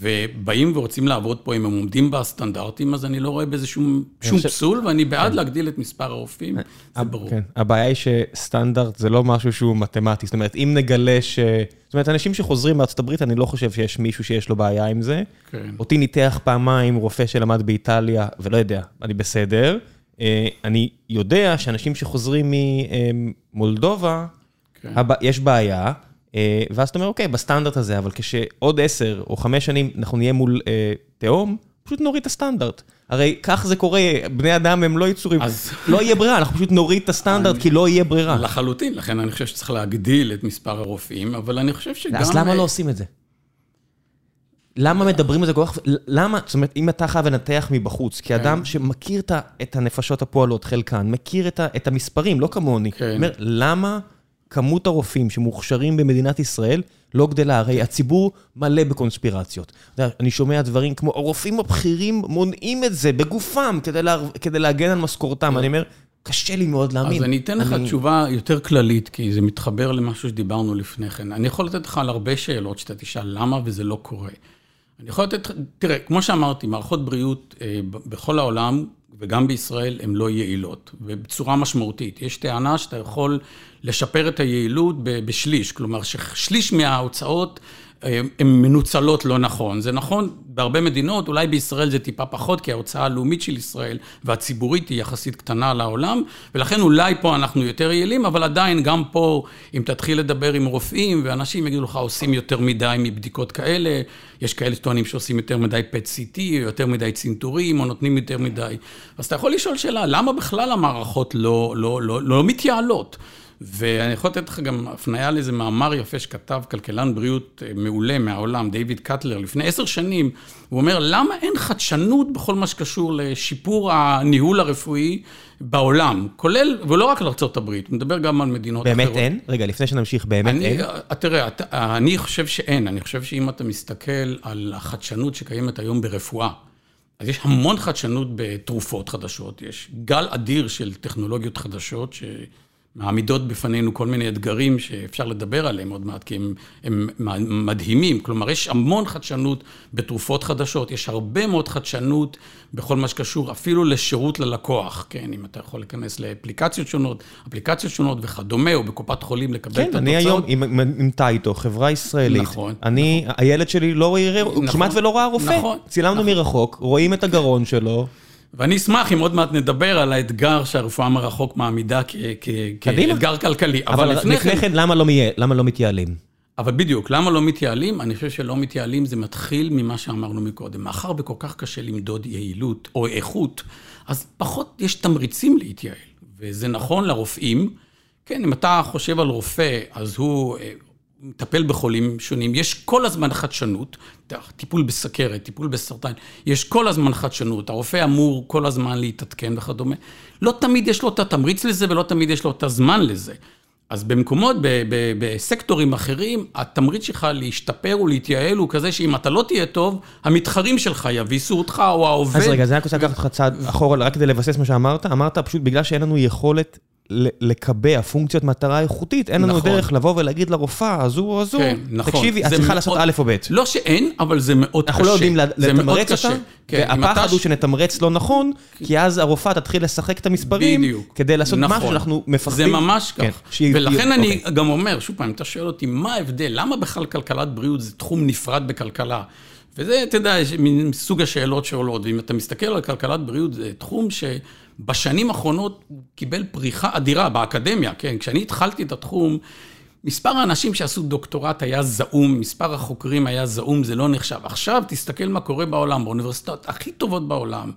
ובאים ורוצים לעבוד פה, אם הם עומדים בסטנדרטים, אז אני לא רואה בזה שום, שום ש... פסול, ואני בעד כן. להגדיל את מספר הרופאים, זה אה, ברור. כן. הבעיה היא שסטנדרט זה לא משהו שהוא מתמטי, זאת אומרת, אם נגלה ש... זאת אומרת, אנשים שחוזרים מארצות הברית, אני לא חושב שיש מישהו שיש לו בעיה עם זה. כן. אותי ניתח פעמיים רופא שלמד באיטליה, ולא יודע, אני בסדר. אה, אני יודע שאנשים שחוזרים ממולדובה, כן. יש בעיה. אה, ואז אתה אומר, אוקיי, בסטנדרט הזה, אבל כשעוד עשר או חמש שנים אנחנו נהיה מול אה, תהום, פשוט נוריד את הסטנדרט. הרי כך זה קורה, בני אדם הם לא יצורים, אז... לא יהיה ברירה, אנחנו פשוט נוריד את הסטנדרט, אני... כי לא יהיה ברירה. לחלוטין, לכן אני חושב שצריך להגדיל את מספר הרופאים, אבל אני חושב שגם... אז למה לא עושים את זה? למה מדברים על זה כל כך... למה, זאת אומרת, אם אתה חייב לנתח מבחוץ, כאדם כן. שמכיר את הנפשות הפועלות, חלקן, מכיר את המספרים, לא כמוני, כן. אומר, למה... כמות הרופאים שמוכשרים במדינת ישראל לא גדלה, הרי הציבור מלא בקונספירציות. אני שומע דברים כמו, הרופאים הבכירים מונעים את זה בגופם כדי, לה, כדי להגן על משכורתם. אני אומר, קשה לי מאוד להאמין. אז אני אתן לך אני... תשובה יותר כללית, כי זה מתחבר למשהו שדיברנו לפני כן. אני יכול לתת לך על הרבה שאלות שאתה תשאל למה וזה לא קורה. אני יכול לתת, תראה, כמו שאמרתי, מערכות בריאות אה, בכל העולם וגם בישראל הן לא יעילות, ובצורה משמעותית. יש טענה שאתה יכול לשפר את היעילות בשליש, כלומר ששליש מההוצאות הן מנוצלות לא נכון. זה נכון בהרבה מדינות, אולי בישראל זה טיפה פחות, כי ההוצאה הלאומית של ישראל והציבורית היא יחסית קטנה לעולם, ולכן אולי פה אנחנו יותר יעילים, אבל עדיין גם פה, אם תתחיל לדבר עם רופאים, ואנשים יגידו לך, עושים יותר מדי מבדיקות כאלה, יש כאלה שטוענים שעושים יותר מדי פט CT, או יותר מדי צנתורים, או נותנים יותר מדי. אז אתה יכול לשאול שאלה, למה בכלל המערכות לא, לא, לא, לא מתייעלות? ואני יכול לתת לך גם הפניה לאיזה מאמר יפה שכתב כלכלן בריאות אה, מעולה מהעולם, דיוויד קטלר, לפני עשר שנים, הוא אומר, למה אין חדשנות בכל מה שקשור לשיפור הניהול הרפואי בעולם, כולל, ולא רק על ארה"ב, הוא מדבר גם על מדינות באמת אחרות. באמת אין? רגע, לפני שנמשיך, באמת אני, אין? אה, תראה, אני חושב שאין, אני חושב שאם אתה מסתכל על החדשנות שקיימת היום ברפואה, אז יש המון חדשנות בתרופות חדשות, יש גל אדיר של טכנולוגיות חדשות, ש... מעמידות בפנינו כל מיני אתגרים שאפשר לדבר עליהם עוד מעט, כי הם, הם מדהימים. כלומר, יש המון חדשנות בתרופות חדשות, יש הרבה מאוד חדשנות בכל מה שקשור אפילו לשירות ללקוח, כן, אם אתה יכול להיכנס לאפליקציות שונות, אפליקציות שונות וכדומה, או בקופת חולים לקבל כן, את התוצאות. כן, אני היום עם, עם טייטו, חברה ישראלית. נכון. אני, נכון. הילד שלי לא רואה, נכון, כמעט ולא ראה רופא. נכון. צילמנו נכון. מרחוק, רואים את הגרון שלו. ואני אשמח אם עוד מעט נדבר על האתגר שהרפואה מרחוק מעמידה כאתגר כלכלי. אבל לפני כן, כן למה לא, למה לא מתייעלים? אבל בדיוק, למה לא מתייעלים? אני חושב שלא מתייעלים, זה מתחיל ממה שאמרנו מקודם. מאחר וכל כך קשה למדוד יעילות או איכות, אז פחות יש תמריצים להתייעל. וזה נכון לרופאים. כן, אם אתה חושב על רופא, אז הוא אה, מטפל בחולים שונים, יש כל הזמן חדשנות, טיפול בסכרת, טיפול בסרטן, יש כל הזמן חדשנות, הרופא אמור כל הזמן להתעדכן וכדומה. לא תמיד יש לו את התמריץ לזה ולא תמיד יש לו את הזמן לזה. אז במקומות, בסקטורים אחרים, התמריץ שלך להשתפר ולהתייעל הוא כזה שאם אתה לא תהיה טוב, המתחרים שלך יביסו אותך או העובד. אז רגע, זה רק רוצה לקחת אותך צעד אחורה, רק כדי לבסס מה שאמרת. אמרת פשוט בגלל שאין לנו יכולת לקבע פונקציות מטרה איכותית, אין לנו נכון. דרך לבוא ולהגיד לרופאה, הזו או הזו, כן, נכון. תקשיבי, את צריכה לעשות א' או ב'. לא שאין, אבל זה מאוד אנחנו קשה. אנחנו לא יודעים לתמרץ אותה, כן, והפחד הוא שנתמרץ לא נכון, כי אז הרופאה תתחיל לשחק את המספרים, בדיוק. כדי לעשות נכון. משהו שאנחנו מפחדים. זה ממש כן, כך. שהיא, ולכן אני אוקיי. גם אומר, שוב פעם, אתה שואל אותי, מה ההבדל? למה בכלל כלכלת בריאות זה תחום נפרד בכלכלה? וזה, אתה יודע, מסוג השאלות שעולות, ואם אתה מסתכל על כלכלת בריאות, זה תחום ש... בשנים האחרונות הוא קיבל פריחה אדירה באקדמיה, כן? כשאני התחלתי את התחום, מספר האנשים שעשו דוקטורט היה זעום, מספר החוקרים היה זעום, זה לא נחשב. עכשיו תסתכל מה קורה בעולם, באוניברסיטאות הכי טובות בעולם.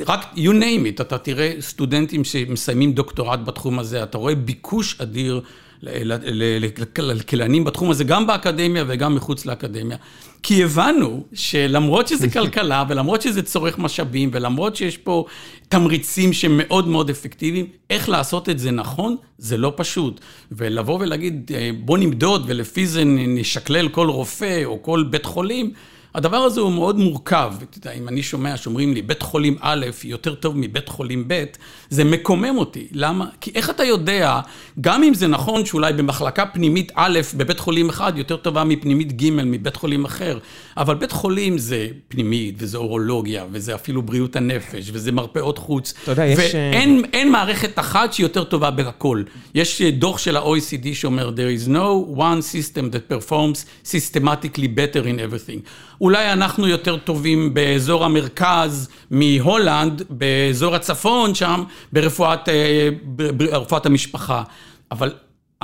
רק you name it, אתה תראה סטודנטים שמסיימים דוקטורט בתחום הזה, אתה רואה ביקוש אדיר לכלכלנים בתחום הזה, גם באקדמיה וגם מחוץ לאקדמיה. כי הבנו שלמרות שזה כלכלה, ולמרות שזה צורך משאבים, ולמרות שיש פה תמריצים שמאוד מאוד אפקטיביים, איך לעשות את זה נכון, זה לא פשוט. ולבוא ולהגיד, אה, בוא נמדוד ולפי זה נשקלל כל רופא או כל בית חולים, הדבר הזה הוא מאוד מורכב. אתה יודע, אם אני שומע שאומרים לי, בית חולים א' יותר טוב מבית חולים ב', זה מקומם אותי. למה? כי איך אתה יודע, גם אם זה נכון שאולי במחלקה פנימית א' בבית חולים אחד יותר טובה מפנימית ג' מבית חולים אחר, אבל בית חולים זה פנימית, וזה אורולוגיה, וזה אפילו בריאות הנפש, וזה מרפאות חוץ. אתה יודע, יש... ואין מערכת אחת שהיא יותר טובה בהכל. יש דוח של ה-OECD שאומר, there is no one system that performs systematically better in everything. אולי אנחנו יותר טובים באזור המרכז מהולנד, באזור הצפון שם, ברפואת, אה, ברפואת המשפחה. אבל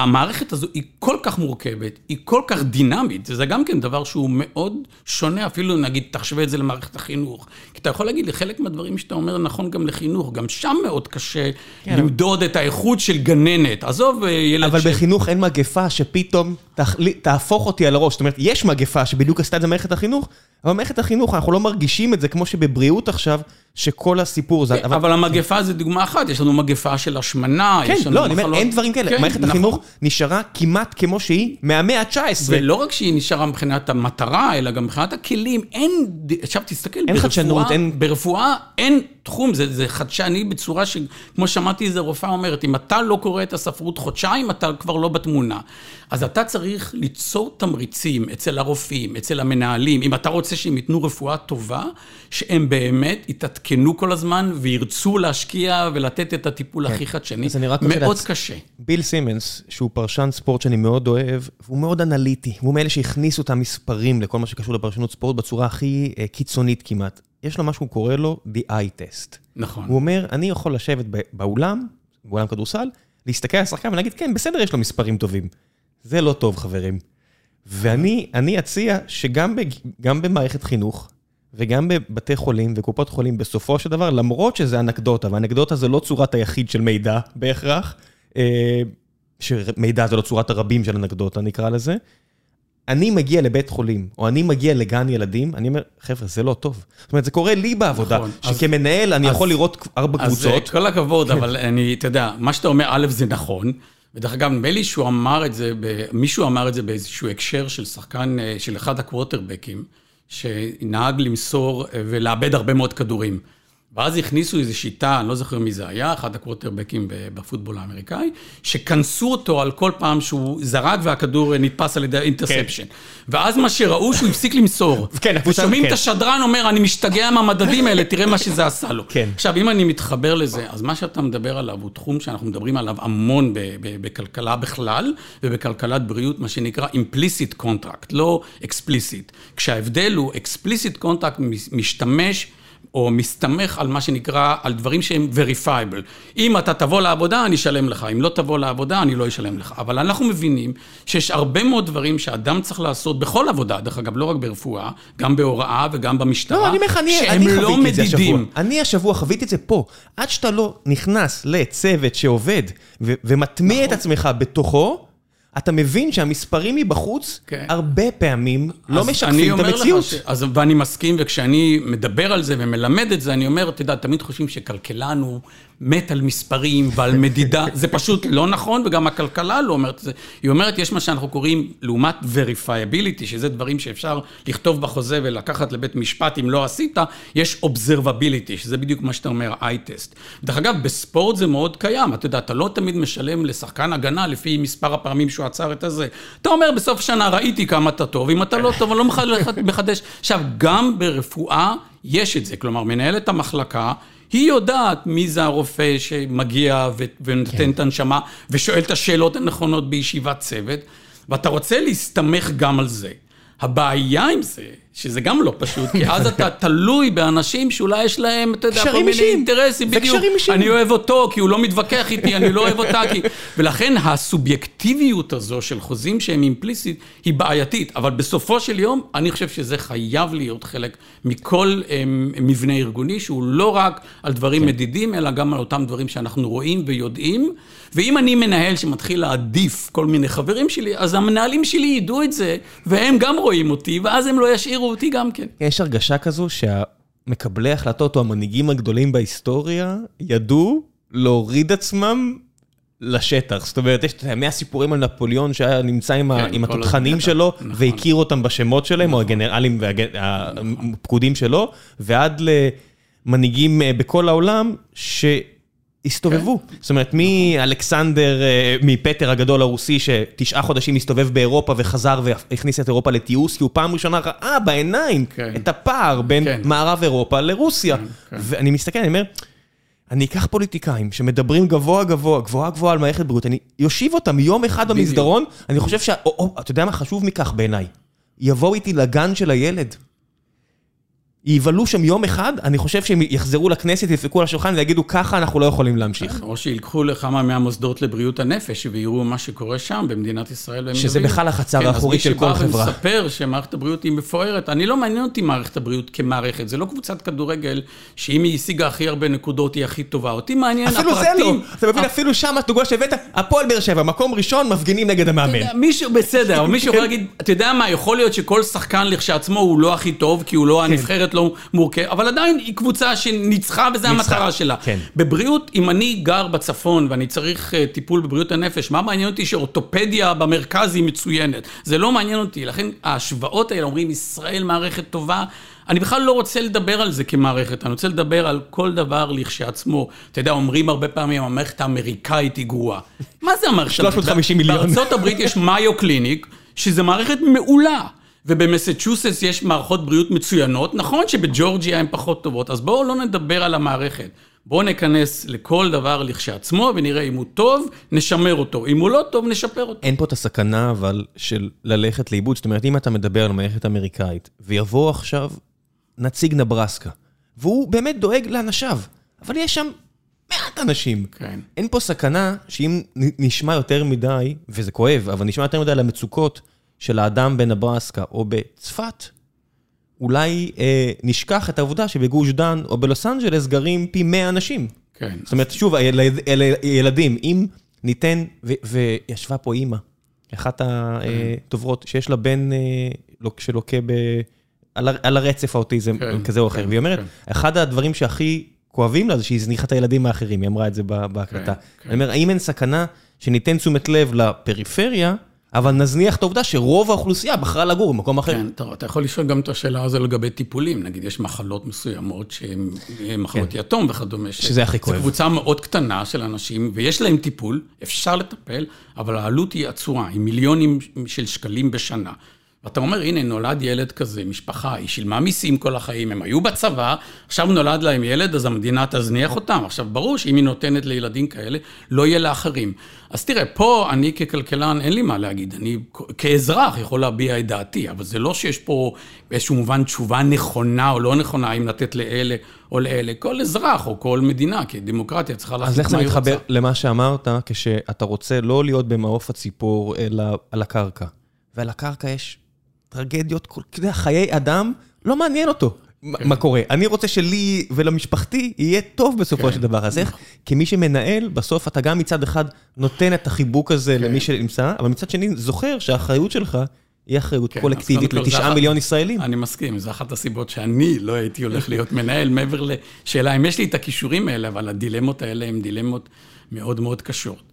המערכת הזו היא כל כך מורכבת, היא כל כך דינמית, וזה גם כן דבר שהוא מאוד שונה, אפילו נגיד, תחשווה את זה למערכת החינוך. כי אתה יכול להגיד לי, חלק מהדברים שאתה אומר נכון גם לחינוך, גם שם מאוד קשה כן. למדוד את האיכות של גננת. עזוב אה, ילד אבל ש... אבל בחינוך אין מגפה שפתאום תחלי, תהפוך אותי על הראש. זאת אומרת, יש מגפה שבדיוק עשתה את זה במערכת החינוך, אבל במערכת החינוך אנחנו לא מרגישים את זה כמו שבבריאות עכשיו, שכל הסיפור זה... אבל, אבל המגפה זה דוגמה אחת, יש לנו מגפה של השמנה, כן, יש לנו לא, מחלות... כן, לא, אני אומר, אין דברים כאלה. כן, מערכת נכון. החינוך נשארה כמעט כמו שהיא מהמאה ה-19. ולא רק שהיא נשארה מבחינת המטרה, אלא גם מבחינת הכלים. אין... עכשיו תסתכל, אין ברפואה, חדשנות, אין... ברפואה אין תחום, זה, זה חדשני בצורה ש... כמו שמעתי איזה רופאה אומרת, אם אתה לא קורא את הספרות חודשיים, אתה כבר לא בתמונה. אז אתה צריך ליצור תמריצים אצל הרופאים, אצל המנהלים, אם אתה רוצה שהם ייתנו רפואה טובה, שהם באמת יתעדכנו כל הזמן וירצו להשקיע ולתת את הטיפול כן. הכי חדשני. אז אני רק מאוד להצ... קשה. ביל סימנס, שהוא פרשן ספורט שאני מאוד אוהב, הוא מאוד אנליטי, הוא מאלה שהכניסו את המספרים לכל מה שקשור לפרשנות ספורט בצורה הכי uh, קיצונית כמעט. יש לו מה שהוא קורא לו The Eye Test. נכון. הוא אומר, אני יכול לשבת באולם, באולם כדורסל, להסתכל על השחקן ולהגיד, כן, בסדר, יש לו מספרים טובים. זה לא טוב, חברים. ואני אציע שגם במערכת חינוך, וגם בבתי חולים וקופות חולים, בסופו של דבר, למרות שזה אנקדוטה, ואנקדוטה זה לא צורת היחיד של מידע בהכרח, אה, שמידע זה לא צורת הרבים של אנקדוטה, נקרא לזה, אני מגיע לבית חולים, או אני מגיע לגן ילדים, אני אומר, חבר'ה, זה לא טוב. זאת אומרת, זה קורה לי בעבודה, נכון, שכמנהל אני אז, יכול לראות ארבע אז קבוצות. אז כל הכבוד, אבל אני, אתה יודע, מה שאתה אומר, א', זה נכון. ודרך אגב, נדמה לי שהוא אמר את זה, מישהו אמר את זה באיזשהו הקשר של שחקן, אה, של אחד הקווטרבקים, שנהג למסור ולאבד הרבה מאוד כדורים. ואז הכניסו איזו שיטה, אני לא זוכר מי זה היה, אחד הקווטרבקים בפוטבול האמריקאי, שכנסו אותו על כל פעם שהוא זרק והכדור נתפס על ידי האינטרספשן. כן. ואז מה שראו, שהוא הפסיק למסור. כן, ושומעים כן. את השדרן אומר, אני משתגע מהמדדים האלה, תראה מה שזה עשה לו. כן. עכשיו, אם אני מתחבר לזה, אז מה שאתה מדבר עליו הוא תחום שאנחנו מדברים עליו המון בכלכלה בכלל, ובכלכלת בריאות, מה שנקרא implicit contract, לא explicit. כשההבדל הוא explicit contract משתמש או מסתמך על מה שנקרא, על דברים שהם verifiable. אם אתה תבוא לעבודה, אני אשלם לך, אם לא תבוא לעבודה, אני לא אשלם לך. אבל אנחנו מבינים שיש הרבה מאוד דברים שאדם צריך לעשות בכל עבודה, דרך אגב, לא רק ברפואה, גם בהוראה וגם במשטרה, לא, אני אומר לך, אני, אני לא זה השבוע. אני השבוע חוויתי את זה פה. עד שאתה לא נכנס לצוות שעובד ומטמיע נכון. את עצמך בתוכו, אתה מבין שהמספרים מבחוץ, כן. הרבה פעמים לא משקפים את המציאות. ש... אז, ואני מסכים, וכשאני מדבר על זה ומלמד את זה, אני אומר, אתה יודע, תמיד חושבים שכלכלן הוא מת על מספרים ועל מדידה, זה פשוט לא נכון, וגם הכלכלה לא אומרת את זה. היא אומרת, יש מה שאנחנו קוראים לעומת verifiability, שזה דברים שאפשר לכתוב בחוזה ולקחת לבית משפט אם לא עשית, יש observability, שזה בדיוק מה שאתה אומר, eye-test. דרך אגב, בספורט זה מאוד קיים, אתה יודע, אתה לא תמיד משלם לשחקן הגנה לפי מספר הפעמים שהוא עצר את הזה. אתה אומר, בסוף השנה ראיתי כמה אתה טוב, אם אתה לא טוב, אני לא מחדש. עכשיו, גם ברפואה יש את זה, כלומר, מנהלת המחלקה, היא יודעת מי זה הרופא שמגיע ונותן כן. את הנשמה ושואל את השאלות הנכונות בישיבת צוות, ואתה רוצה להסתמך גם על זה. הבעיה עם זה, שזה גם לא פשוט, כי אז אתה תלוי באנשים שאולי יש להם, אתה יודע, כל מיני אינטרסים, בדיוק. אני אוהב אותו, כי הוא לא מתווכח איתי, אני לא אוהב אותה, כי... ולכן הסובייקטיביות הזו של חוזים שהם אימפליסית, היא בעייתית, אבל בסופו של יום, אני חושב שזה חייב להיות חלק מכל הם, אמ, מבנה ארגוני, שהוא לא רק על דברים כן. מדידים, אלא גם על אותם דברים שאנחנו רואים ויודעים. ואם אני מנהל שמתחיל להעדיף כל מיני חברים שלי, אז המנהלים שלי ידעו את זה, והם גם רואים אותי, ואז הם לא ישאירו אותי גם כן. יש הרגשה כזו שהמקבלי החלטות או המנהיגים הגדולים בהיסטוריה ידעו להוריד עצמם לשטח. זאת אומרת, יש מהסיפורים על נפוליאון שהיה נמצא עם, כן, עם התותחנים שלו, נכון. והכיר אותם בשמות שלהם, נכון. או הגנרלים והפקודים שלו, ועד למנהיגים אה, בכל העולם, ש... הסתובבו. כן. זאת אומרת, מאלכסנדר, אה, מפטר הגדול הרוסי, שתשעה חודשים הסתובב באירופה וחזר והכניס את אירופה לתיעוש, כי הוא פעם ראשונה ראה בעיניים כן. את הפער בין כן. מערב אירופה לרוסיה. ואני מסתכל, אני אומר, אני אקח פוליטיקאים שמדברים גבוה גבוה, גבוהה גבוהה על מערכת בריאות, אני יושיב אותם יום אחד במסדרון, אני חושב שה... אתה יודע מה חשוב מכך בעיניי? יבואו איתי לגן של הילד. יבלו שם יום אחד, אני חושב שהם יחזרו לכנסת, ידפקו על השולחן ויגידו, ככה אנחנו לא יכולים להמשיך. או שילקחו לכמה מהמוסדות לבריאות הנפש ויראו מה שקורה שם במדינת ישראל. שזה בכלל החצר האחורית של כל חברה. כן, אז מי שבא ומספר שמערכת הבריאות היא מפוארת, אני לא מעניין אותי מערכת הבריאות כמערכת, זה לא קבוצת כדורגל, שאם היא השיגה הכי הרבה נקודות היא הכי טובה. אותי מעניין הפרטים. אפילו זה לא, אתה מבין, אפילו שם הדוגמה שהבאת, הפועל באר שבע, מקום ראשון, מפגינים נגד המאמן. מישהו, בסדר, אבל מישהו יכול להגיד, אתה יודע מה, יכול להיות שכל שחקן לכשעצמו הוא לא הכי טוב, כי הוא לא כן. הנבחרת אחרת לא מורכבת, אבל עדיין היא קבוצה שניצחה וזו המטרה שלה. כן. בבריאות, אם אני גר בצפון ואני צריך uh, טיפול בבריאות הנפש, מה מעניין אותי שאורתופדיה במרכז היא מצוינת? זה לא מעניין אותי, לכן ההשוואות האלה אומרים, ישראל מערכת טובה. אני בכלל לא רוצה לדבר על זה כמערכת, אני רוצה לדבר על כל דבר לכשעצמו. אתה יודע, אומרים הרבה פעמים, המערכת האמריקאית היא גרועה. מה זה המערכת? 350 מיליון. בארצות הברית יש מאיו קליניק, שזה מערכת מעולה. ובמסצ'וסטס יש מערכות בריאות מצוינות, נכון שבג'ורג'יה הן פחות טובות, אז בואו לא נדבר על המערכת. בואו ניכנס לכל דבר לכשעצמו ונראה אם הוא טוב, נשמר אותו. אם הוא לא טוב, נשפר אותו. אין פה את הסכנה אבל של ללכת לאיבוד. זאת אומרת, אם אתה מדבר על מערכת אמריקאית, ויבוא עכשיו נציג נברסקה, והוא באמת דואג לאנשיו, אבל יש שם מעט אנשים. כן. אין פה סכנה שאם נשמע יותר מדי, וזה כואב, אבל נשמע יותר מדי על המצוקות של האדם בנברסקה או בצפת, אולי אה, נשכח את העובדה שבגוש דן או בלוס אנג'לס גרים פי 100 אנשים. כן. זאת אומרת, שוב, הילד, ילדים, אם ניתן, ו, וישבה פה אימא, אחת הדוברות, שיש לה בן אה, שלוקה ב... על, על הרצף האוטיזם כן, כזה או אחר, כן, והיא אומרת, כן. אחד הדברים שהכי כואבים לה זה שהיא הזניחה את הילדים האחרים, היא אמרה את זה בהקלטה. כן, כן. אני אומר, האם אין סכנה שניתן תשומת לב לפריפריה, אבל נזניח את העובדה שרוב האוכלוסייה בחרה לגור במקום אחר. כן, אתה, אתה יכול לשאול גם את השאלה הזו לגבי טיפולים. נגיד, יש מחלות מסוימות שהן מחלות כן. יתום וכדומה. שזה הכי כואב. זו קבוצה מאוד קטנה של אנשים, ויש להם טיפול, אפשר לטפל, אבל העלות היא עצורה, היא מיליונים של שקלים בשנה. ואתה אומר, הנה, נולד ילד כזה, משפחה, היא שילמה מיסים כל החיים, הם היו בצבא, עכשיו נולד להם ילד, אז המדינה תזניח אותם. עכשיו, ברור שאם היא נותנת לילדים כאלה, לא יהיה לאחרים. אז תראה, פה אני ככלכלן, אין לי מה להגיד. אני כאזרח יכול להביע את דעתי, אבל זה לא שיש פה באיזשהו מובן תשובה נכונה או לא נכונה, אם לתת לאלה או לאלה. כל אזרח או כל מדינה, כי דמוקרטיה צריכה להחליט מה היא רוצה. אז איך זה מתחבר למה שאמרת, כשאתה רוצה לא להיות במעוף הציפור, אלא על הקרקע? ועל הקרקע יש טרגדיות, אתה יודע, חיי אדם, לא מעניין אותו כן. מה קורה. אני רוצה שלי ולמשפחתי יהיה טוב בסופו כן. של דבר. אז איך. כמי שמנהל, בסוף אתה גם מצד אחד נותן את החיבוק הזה כן. למי שנמצא, אבל מצד שני זוכר שהאחריות שלך היא אחריות כן, קולקטיבית לתשעה מיליון ישראלים. אני מסכים, זו אחת הסיבות שאני לא הייתי הולך להיות מנהל, מעבר לשאלה אם יש לי את הכישורים האלה, אבל הדילמות האלה הן דילמות מאוד מאוד קשות.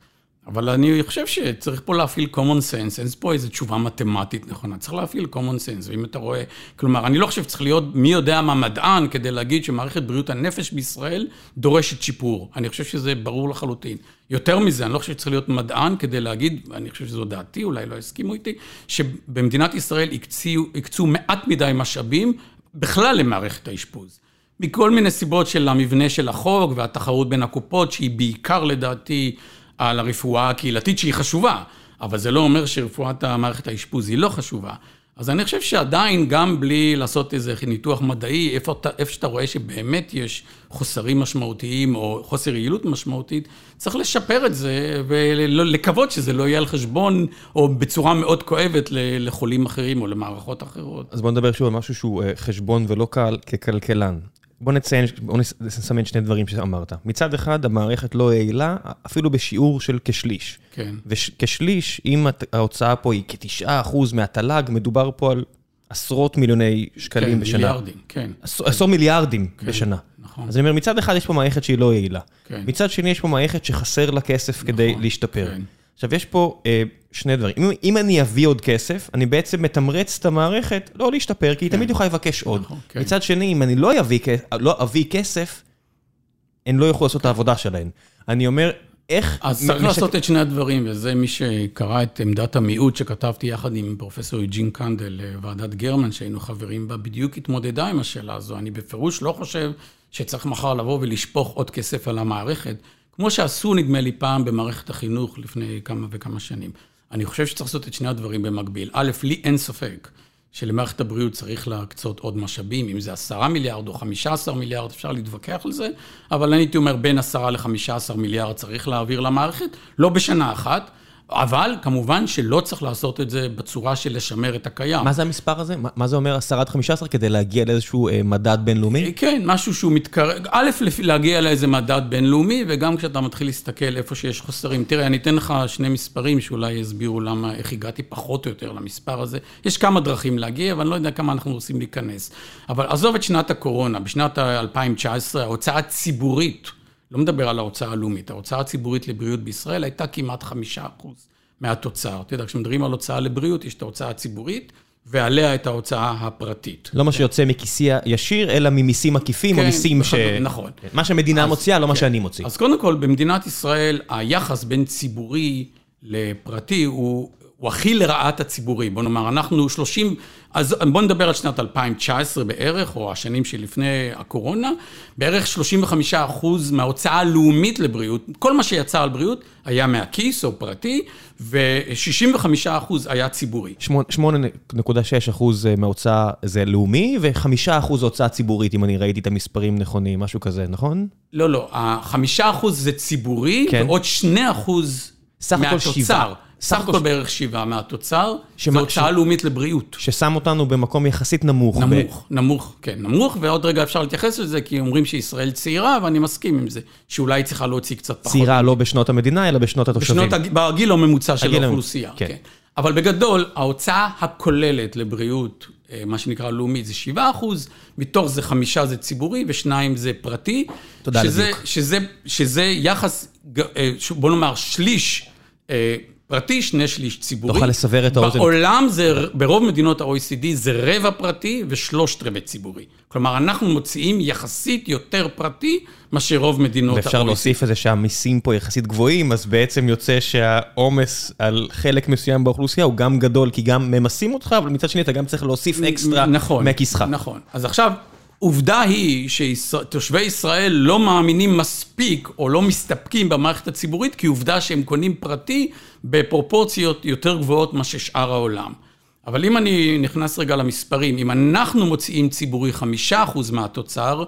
אבל אני חושב שצריך פה להפעיל common sense, אין פה איזו תשובה מתמטית נכונה, צריך להפעיל common sense, ואם אתה רואה, כלומר, אני לא חושב שצריך להיות מי יודע מה מדען כדי להגיד שמערכת בריאות הנפש בישראל דורשת שיפור. אני חושב שזה ברור לחלוטין. יותר מזה, אני לא חושב שצריך להיות מדען כדי להגיד, ואני חושב שזו דעתי, אולי לא יסכימו איתי, שבמדינת ישראל הקצו, מעט מדי משאבים בכלל למערכת האשפוז. מכל מיני סיבות של המבנה של החוק והתחרות בין הקופות, שהיא בעיקר לדעתי על הרפואה הקהילתית שהיא חשובה, אבל זה לא אומר שרפואת המערכת האשפוז היא לא חשובה. אז אני חושב שעדיין, גם בלי לעשות איזה ניתוח מדעי, איפה, איפה שאתה רואה שבאמת יש חוסרים משמעותיים או חוסר יעילות משמעותית, צריך לשפר את זה ולקוות שזה לא יהיה על חשבון או בצורה מאוד כואבת לחולים אחרים או למערכות אחרות. אז בוא נדבר שוב על משהו שהוא אה, חשבון ולא קל ככלכלן. בוא נציין, בוא נסמן שני דברים שאמרת. מצד אחד, המערכת לא יעילה, אפילו בשיעור של כשליש. כן. וכשליש, אם ההוצאה פה היא כתשעה אחוז מהתל"ג, מדובר פה על עשרות מיליוני שקלים כן, בשנה. כן, מיליארדים, כן. עשרות מיליארדים כן, בשנה. נכון. אז אני אומר, מצד אחד יש פה מערכת שהיא לא יעילה. כן. מצד שני, יש פה מערכת שחסר לה כסף נכון, כדי להשתפר. כן. עכשיו, יש פה אה, שני דברים. אם, אם אני אביא עוד כסף, אני בעצם מתמרץ את המערכת לא להשתפר, כי היא כן. תמיד יכולה לבקש עוד. נכון, כן. מצד שני, אם אני לא אביא, לא אביא כסף, הן לא יוכלו לעשות כן. את העבודה שלהן. אני אומר, איך... אז צריך משק... לעשות את שני הדברים, וזה מי שקרא את עמדת המיעוט שכתבתי יחד עם פרופסור יוג'ין קנדל לוועדת גרמן, שהיינו חברים בה, בדיוק התמודדה עם השאלה הזו. אני בפירוש לא חושב שצריך מחר לבוא ולשפוך עוד כסף על המערכת. כמו שעשו, נדמה לי, פעם במערכת החינוך לפני כמה וכמה שנים. אני חושב שצריך לעשות את שני הדברים במקביל. א', לי אין ספק שלמערכת הבריאות צריך להקצות עוד משאבים, אם זה עשרה מיליארד או חמישה עשר מיליארד, אפשר להתווכח על זה, אבל אני הייתי אומר בין עשרה לחמישה עשר מיליארד צריך להעביר למערכת, לא בשנה אחת. אבל כמובן שלא צריך לעשות את זה בצורה של לשמר את הקיים. מה זה המספר הזה? מה זה אומר 10 עד 15 כדי להגיע לאיזשהו אה, מדד בינלאומי? אה, כן, משהו שהוא מתקרב, א', להגיע לאיזה מדד בינלאומי, וגם כשאתה מתחיל להסתכל איפה שיש חוסרים. תראה, אני אתן לך שני מספרים שאולי יסבירו למה, איך הגעתי פחות או יותר למספר הזה. יש כמה דרכים להגיע, אבל אני לא יודע כמה אנחנו רוצים להיכנס. אבל עזוב את שנת הקורונה, בשנת 2019 ההוצאה הציבורית, לא מדבר על ההוצאה הלאומית, ההוצאה הציבורית לבריאות בישראל הייתה כמעט חמישה אחוז מהתוצר. אתה יודע, כשמדברים על הוצאה לבריאות, יש את ההוצאה הציבורית, ועליה את ההוצאה הפרטית. לא מה שיוצא מכיסי הישיר, אלא ממיסים עקיפים, כן, או מיסים ש... נכון. מה שהמדינה אז, מוציאה, לא כן. מה שאני מוציא. אז קודם כל, במדינת ישראל, היחס בין ציבורי לפרטי הוא הוא הכי לרעת הציבורי. בוא נאמר, אנחנו 30, אז בוא נדבר על שנת 2019 בערך, או השנים שלפני הקורונה, בערך 35 אחוז מההוצאה הלאומית לבריאות, כל מה שיצא על בריאות היה מהכיס או פרטי, ו-65 אחוז היה ציבורי. 8.6 אחוז מההוצאה זה לאומי, ו-5 אחוז הוצאה ציבורית, אם אני ראיתי את המספרים נכונים, משהו כזה, נכון? לא, לא, ה-5 אחוז זה ציבורי, כן. ועוד 2 אחוז מהתוצר. סך הכל בערך שבעה מהתוצר, זו הוצאה לאומית לבריאות. ששם אותנו במקום יחסית נמוך. נמוך, נמוך, כן, נמוך, ועוד רגע אפשר להתייחס לזה, כי אומרים שישראל צעירה, ואני מסכים עם זה, שאולי היא צריכה להוציא קצת פחות. צעירה לא בשנות המדינה, אלא בשנות התושבים. בגיל הממוצע של האוכלוסייה, כן. כן. אבל בגדול, ההוצאה הכוללת לבריאות, אה, מה שנקרא לאומית, זה 7 אחוז, מתוך זה חמישה זה ציבורי ושניים זה פרטי. תודה לדיוק. שזה, שזה יחס, אה, בוא נאמר, שליש אה, פרטי, שני שליש ציבורי. תוכל לסבר את האוזן. בעולם זה, ברוב מדינות ה-OECD זה רבע פרטי ושלושת רבעי ציבורי. כלומר, אנחנו מוציאים יחסית יותר פרטי מאשר רוב מדינות ה-OECD. ואפשר להוסיף את זה שהמיסים פה יחסית גבוהים, אז בעצם יוצא שהעומס על חלק מסוים באוכלוסייה הוא גם גדול, כי גם ממסים אותך, אבל מצד שני אתה גם צריך להוסיף אקסטרה נכון, מכיסך. נכון. אז עכשיו, עובדה היא שתושבי ישראל לא מאמינים מספיק או לא מסתפקים במערכת הציבורית, כי עובדה שהם קונים פרטי בפרופורציות יותר גבוהות מאשר שאר העולם. אבל אם אני נכנס רגע למספרים, אם אנחנו מוציאים ציבורי חמישה אחוז מהתוצר,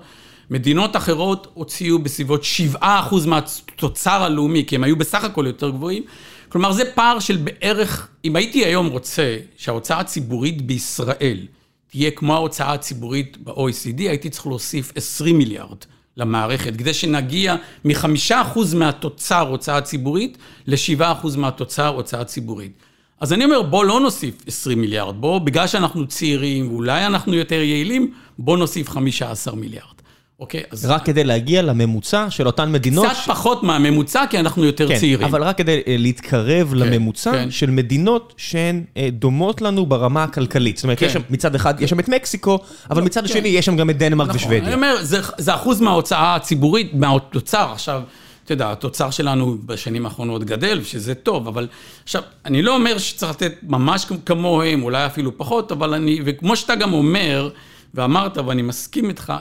מדינות אחרות הוציאו בסביבות שבעה אחוז מהתוצר הלאומי, כי הם היו בסך הכל יותר גבוהים. כלומר, זה פער של בערך, אם הייתי היום רוצה שההוצאה הציבורית בישראל תהיה כמו ההוצאה הציבורית ב-OECD, הייתי צריך להוסיף 20 מיליארד למערכת, כדי שנגיע מחמישה אחוז מהתוצר הוצאה ציבורית לשבעה אחוז מהתוצר הוצאה ציבורית. אז אני אומר, בוא לא נוסיף 20 מיליארד, בוא, בגלל שאנחנו צעירים ואולי אנחנו יותר יעילים, בוא נוסיף 15 מיליארד. אוקיי? אז... רק כדי להגיע לממוצע של אותן מדינות... קצת ש... פחות מהממוצע, כי אנחנו יותר כן, צעירים. אבל רק כדי להתקרב כן, לממוצע כן. של מדינות שהן דומות לנו ברמה הכלכלית. זאת אומרת, כן. יש שם מצד אחד. יש שם את מקסיקו, אבל לא, מצד כן. השני יש שם גם את דנמרק נכון, ושוודיה. אני אומר, זה, זה אחוז מההוצאה הציבורית, מהתוצר. עכשיו, אתה יודע, התוצר שלנו בשנים האחרונות גדל, שזה טוב, אבל עכשיו, אני לא אומר שצריך לתת ממש כמוהם, אולי אפילו פחות, אבל אני, וכמו שאתה גם אומר, ואמרת, ואני מסכים איתך,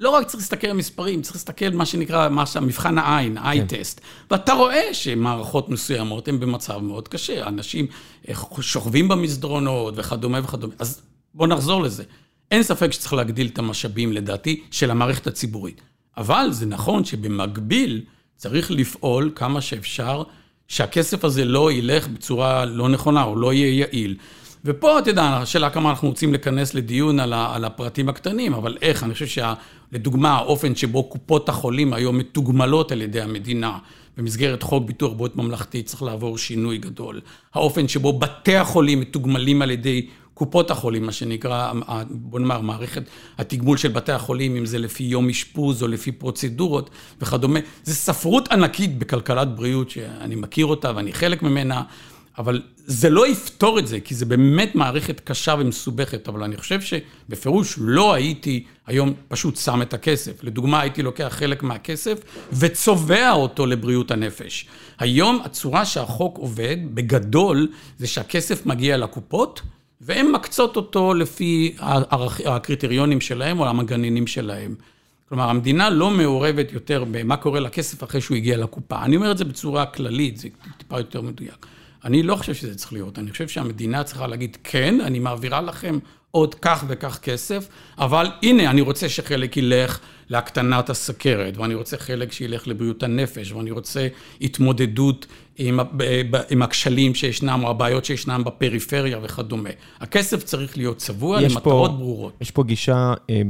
לא רק צריך להסתכל על מספרים, צריך להסתכל על מה שנקרא, מה מבחן העין, ה-i-test. כן. ואתה רואה שמערכות מסוימות הן במצב מאוד קשה. אנשים אה, שוכבים במסדרונות וכדומה וכדומה. אז בואו נחזור לזה. אין ספק שצריך להגדיל את המשאבים, לדעתי, של המערכת הציבורית. אבל זה נכון שבמקביל צריך לפעול כמה שאפשר, שהכסף הזה לא ילך בצורה לא נכונה או לא יהיה יעיל. ופה, אתה יודע, השאלה כמה אנחנו רוצים להיכנס לדיון על, ה, על הפרטים הקטנים, אבל איך, אני חושב שלדוגמה, האופן שבו קופות החולים היום מתוגמלות על ידי המדינה, במסגרת חוק ביטוח בריאות ממלכתי, צריך לעבור שינוי גדול. האופן שבו בתי החולים מתוגמלים על ידי קופות החולים, מה שנקרא, בוא נאמר, מערכת התגמול של בתי החולים, אם זה לפי יום אשפוז או לפי פרוצדורות וכדומה. זה ספרות ענקית בכלכלת בריאות שאני מכיר אותה ואני חלק ממנה. אבל זה לא יפתור את זה, כי זה באמת מערכת קשה ומסובכת, אבל אני חושב שבפירוש לא הייתי היום פשוט שם את הכסף. לדוגמה, הייתי לוקח חלק מהכסף וצובע אותו לבריאות הנפש. היום הצורה שהחוק עובד, בגדול, זה שהכסף מגיע לקופות, והן מקצות אותו לפי הקריטריונים שלהם או המגננים שלהם. כלומר, המדינה לא מעורבת יותר במה קורה לכסף אחרי שהוא הגיע לקופה. אני אומר את זה בצורה כללית, זה טיפה יותר מדויק. אני לא חושב שזה צריך להיות. אני חושב שהמדינה צריכה להגיד, כן, אני מעבירה לכם עוד כך וכך כסף, אבל הנה, אני רוצה שחלק ילך להקטנת הסכרת, ואני רוצה חלק שילך לבריאות הנפש, ואני רוצה התמודדות עם, עם הכשלים שישנם, או הבעיות שישנם בפריפריה וכדומה. הכסף צריך להיות צבוע למטרות פה, ברורות. יש פה גישה... אה,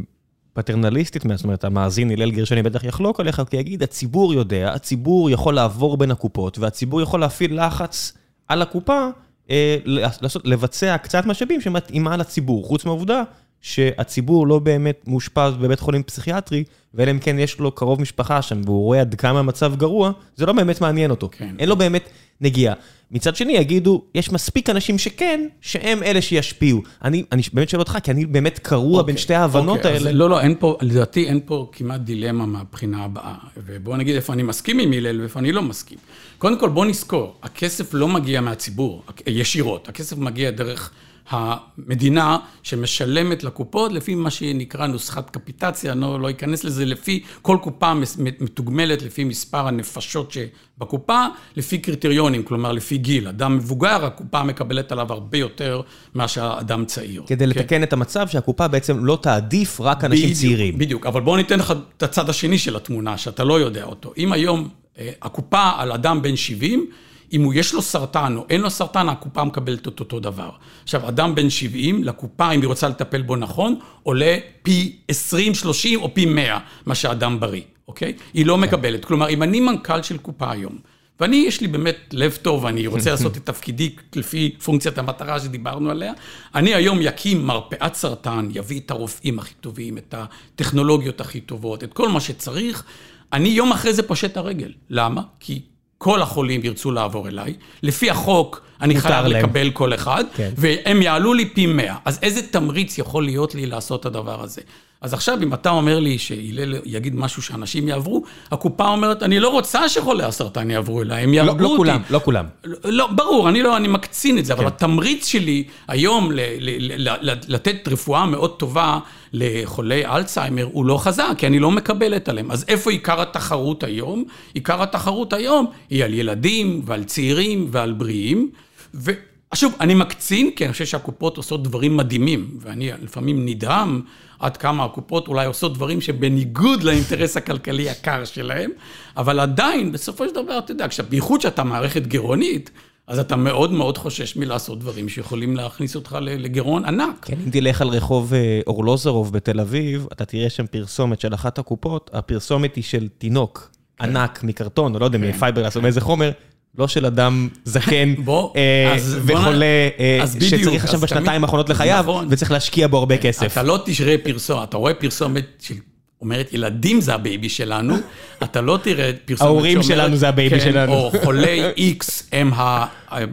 פטרנליסטית, זאת אומרת, המאזין הלל גרשני בטח יחלוק עליך, כי יגיד, הציבור יודע, הציבור יכול לעבור בין הקופות, והציבור יכול להפעיל לחץ על הקופה אה, לעשות, לבצע קצת משאבים שמתאימה לציבור, חוץ מהעובדה שהציבור לא באמת מאושפז בבית חולים פסיכיאטרי, ואלא אם כן יש לו קרוב משפחה שם, והוא רואה עד כמה המצב גרוע, זה לא באמת מעניין אותו. כן. אין לו באמת נגיעה. מצד שני, יגידו, יש מספיק אנשים שכן, שהם אלה שישפיעו. אני, אני באמת שואל אותך, כי אני באמת קרוע אוקיי, בין שתי ההבנות אוקיי, האלה. אז, לא, לא, אין פה, לדעתי אין פה כמעט דילמה מהבחינה הבאה. ובואו נגיד איפה אני מסכים עם הלל ואיפה אני לא מסכים. קודם כל, בואו נזכור, הכסף לא מגיע מהציבור, ישירות. הכסף מגיע דרך... המדינה שמשלמת לקופות לפי מה שנקרא נוסחת קפיטציה, אני לא, לא אכנס לזה, לפי, כל קופה מתוגמלת לפי מספר הנפשות שבקופה, לפי קריטריונים, כלומר לפי גיל. אדם מבוגר, הקופה מקבלת עליו הרבה יותר מאשר אדם צעיר. כדי כן? לתקן את המצב שהקופה בעצם לא תעדיף רק אנשים בדיוק, צעירים. בדיוק, אבל בואו ניתן לך את הצד השני של התמונה, שאתה לא יודע אותו. אם היום אה, הקופה על אדם בן 70, אם הוא יש לו סרטן או אין לו סרטן, הקופה מקבלת את אותו דבר. עכשיו, אדם בן 70, לקופה, אם היא רוצה לטפל בו נכון, עולה פי 20, 30 או פי 100 מה שאדם בריא, אוקיי? היא לא כן. מקבלת. כלומר, אם אני מנכ"ל של קופה היום, ואני, יש לי באמת לב טוב, ואני רוצה לעשות את תפקידי לפי פונקציית המטרה שדיברנו עליה. אני היום אקים מרפאת סרטן, יביא את הרופאים הכי טובים, את הטכנולוגיות הכי טובות, את כל מה שצריך. אני יום אחרי זה פושט הרגל. למה? כי כל החולים ירצו לעבור אליי. לפי החוק, אני חייב להם. לקבל כל אחד, כן. והם יעלו לי פי 100. אז איזה תמריץ יכול להיות לי לעשות את הדבר הזה? אז עכשיו, אם אתה אומר לי שהלל יגיד משהו שאנשים יעברו, הקופה אומרת, אני לא רוצה שחולי הסרטן יעברו אליי, הם לא, יהרגו לא אותי. כולם, לא כולם. לא, ברור, אני לא, אני מקצין את זה, אבל כן. התמריץ שלי היום ל, ל, ל, ל, לתת רפואה מאוד טובה לחולי אלצהיימר הוא לא חזק, כי אני לא מקבלת עליהם. אז איפה עיקר התחרות היום? עיקר התחרות היום היא על ילדים ועל צעירים ועל בריאים. ושוב, אני מקצין, כי אני חושב שהקופות עושות דברים מדהימים, ואני לפעמים נדהם עד כמה הקופות אולי עושות דברים שבניגוד לאינטרס הכלכלי הקר שלהם, אבל עדיין, בסופו של דבר, אתה יודע, בייחוד שאתה מערכת גירעונית, אז אתה מאוד מאוד חושש מלעשות דברים שיכולים להכניס אותך לגירעון ענק. כן, אם תלך על רחוב אה, ארלוזורוב בתל אביב, אתה תראה שם פרסומת של אחת הקופות, הפרסומת היא של תינוק ענק מקרטון, או לא יודע, מפייברגלס או מאיזה חומר, לא של אדם זקן בוא, אה, אז בוא וחולה, אה, אז בדיוק, שצריך עכשיו אז בשנתיים האחרונות לחייו, נכון. וצריך להשקיע בו הרבה כסף. אתה לא תראה פרסומת, אתה רואה פרסומת שאומרת, ילדים זה ה baby שלנו, אתה לא תראה פרסומת ההורים שלנו זה ה baby כן, שלנו. או חולי איקס הם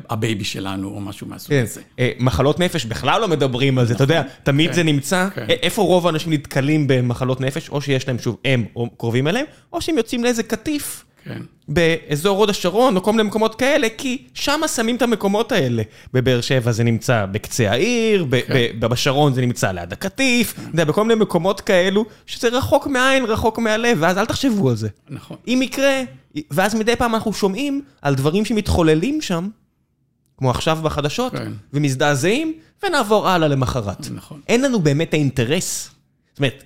ה baby שלנו, או משהו מהסוג כן, הזה. אה, מחלות נפש בכלל לא מדברים על זה, אתה יודע, תמיד זה נמצא, כן. א- איפה רוב האנשים נתקלים במחלות נפש, או שיש להם שוב אם או קרובים אליהם, או שהם יוצאים לאיזה קטיף. כן. באזור הוד השרון, או כל מיני מקומות כאלה, כי שם שמים את המקומות האלה. בבאר שבע זה נמצא בקצה העיר, ב- ב- בשרון זה נמצא ליד הקטיף, אתה יודע, בכל מיני מקומות כאלו, שזה רחוק מהעין, רחוק מהלב, ואז אל תחשבו על זה. נכון. אם יקרה, ואז מדי פעם אנחנו שומעים על דברים שמתחוללים שם, כמו עכשיו בחדשות, כן. ומזדעזעים, ונעבור הלאה למחרת. נכון. אין לנו באמת האינטרס, זאת אומרת,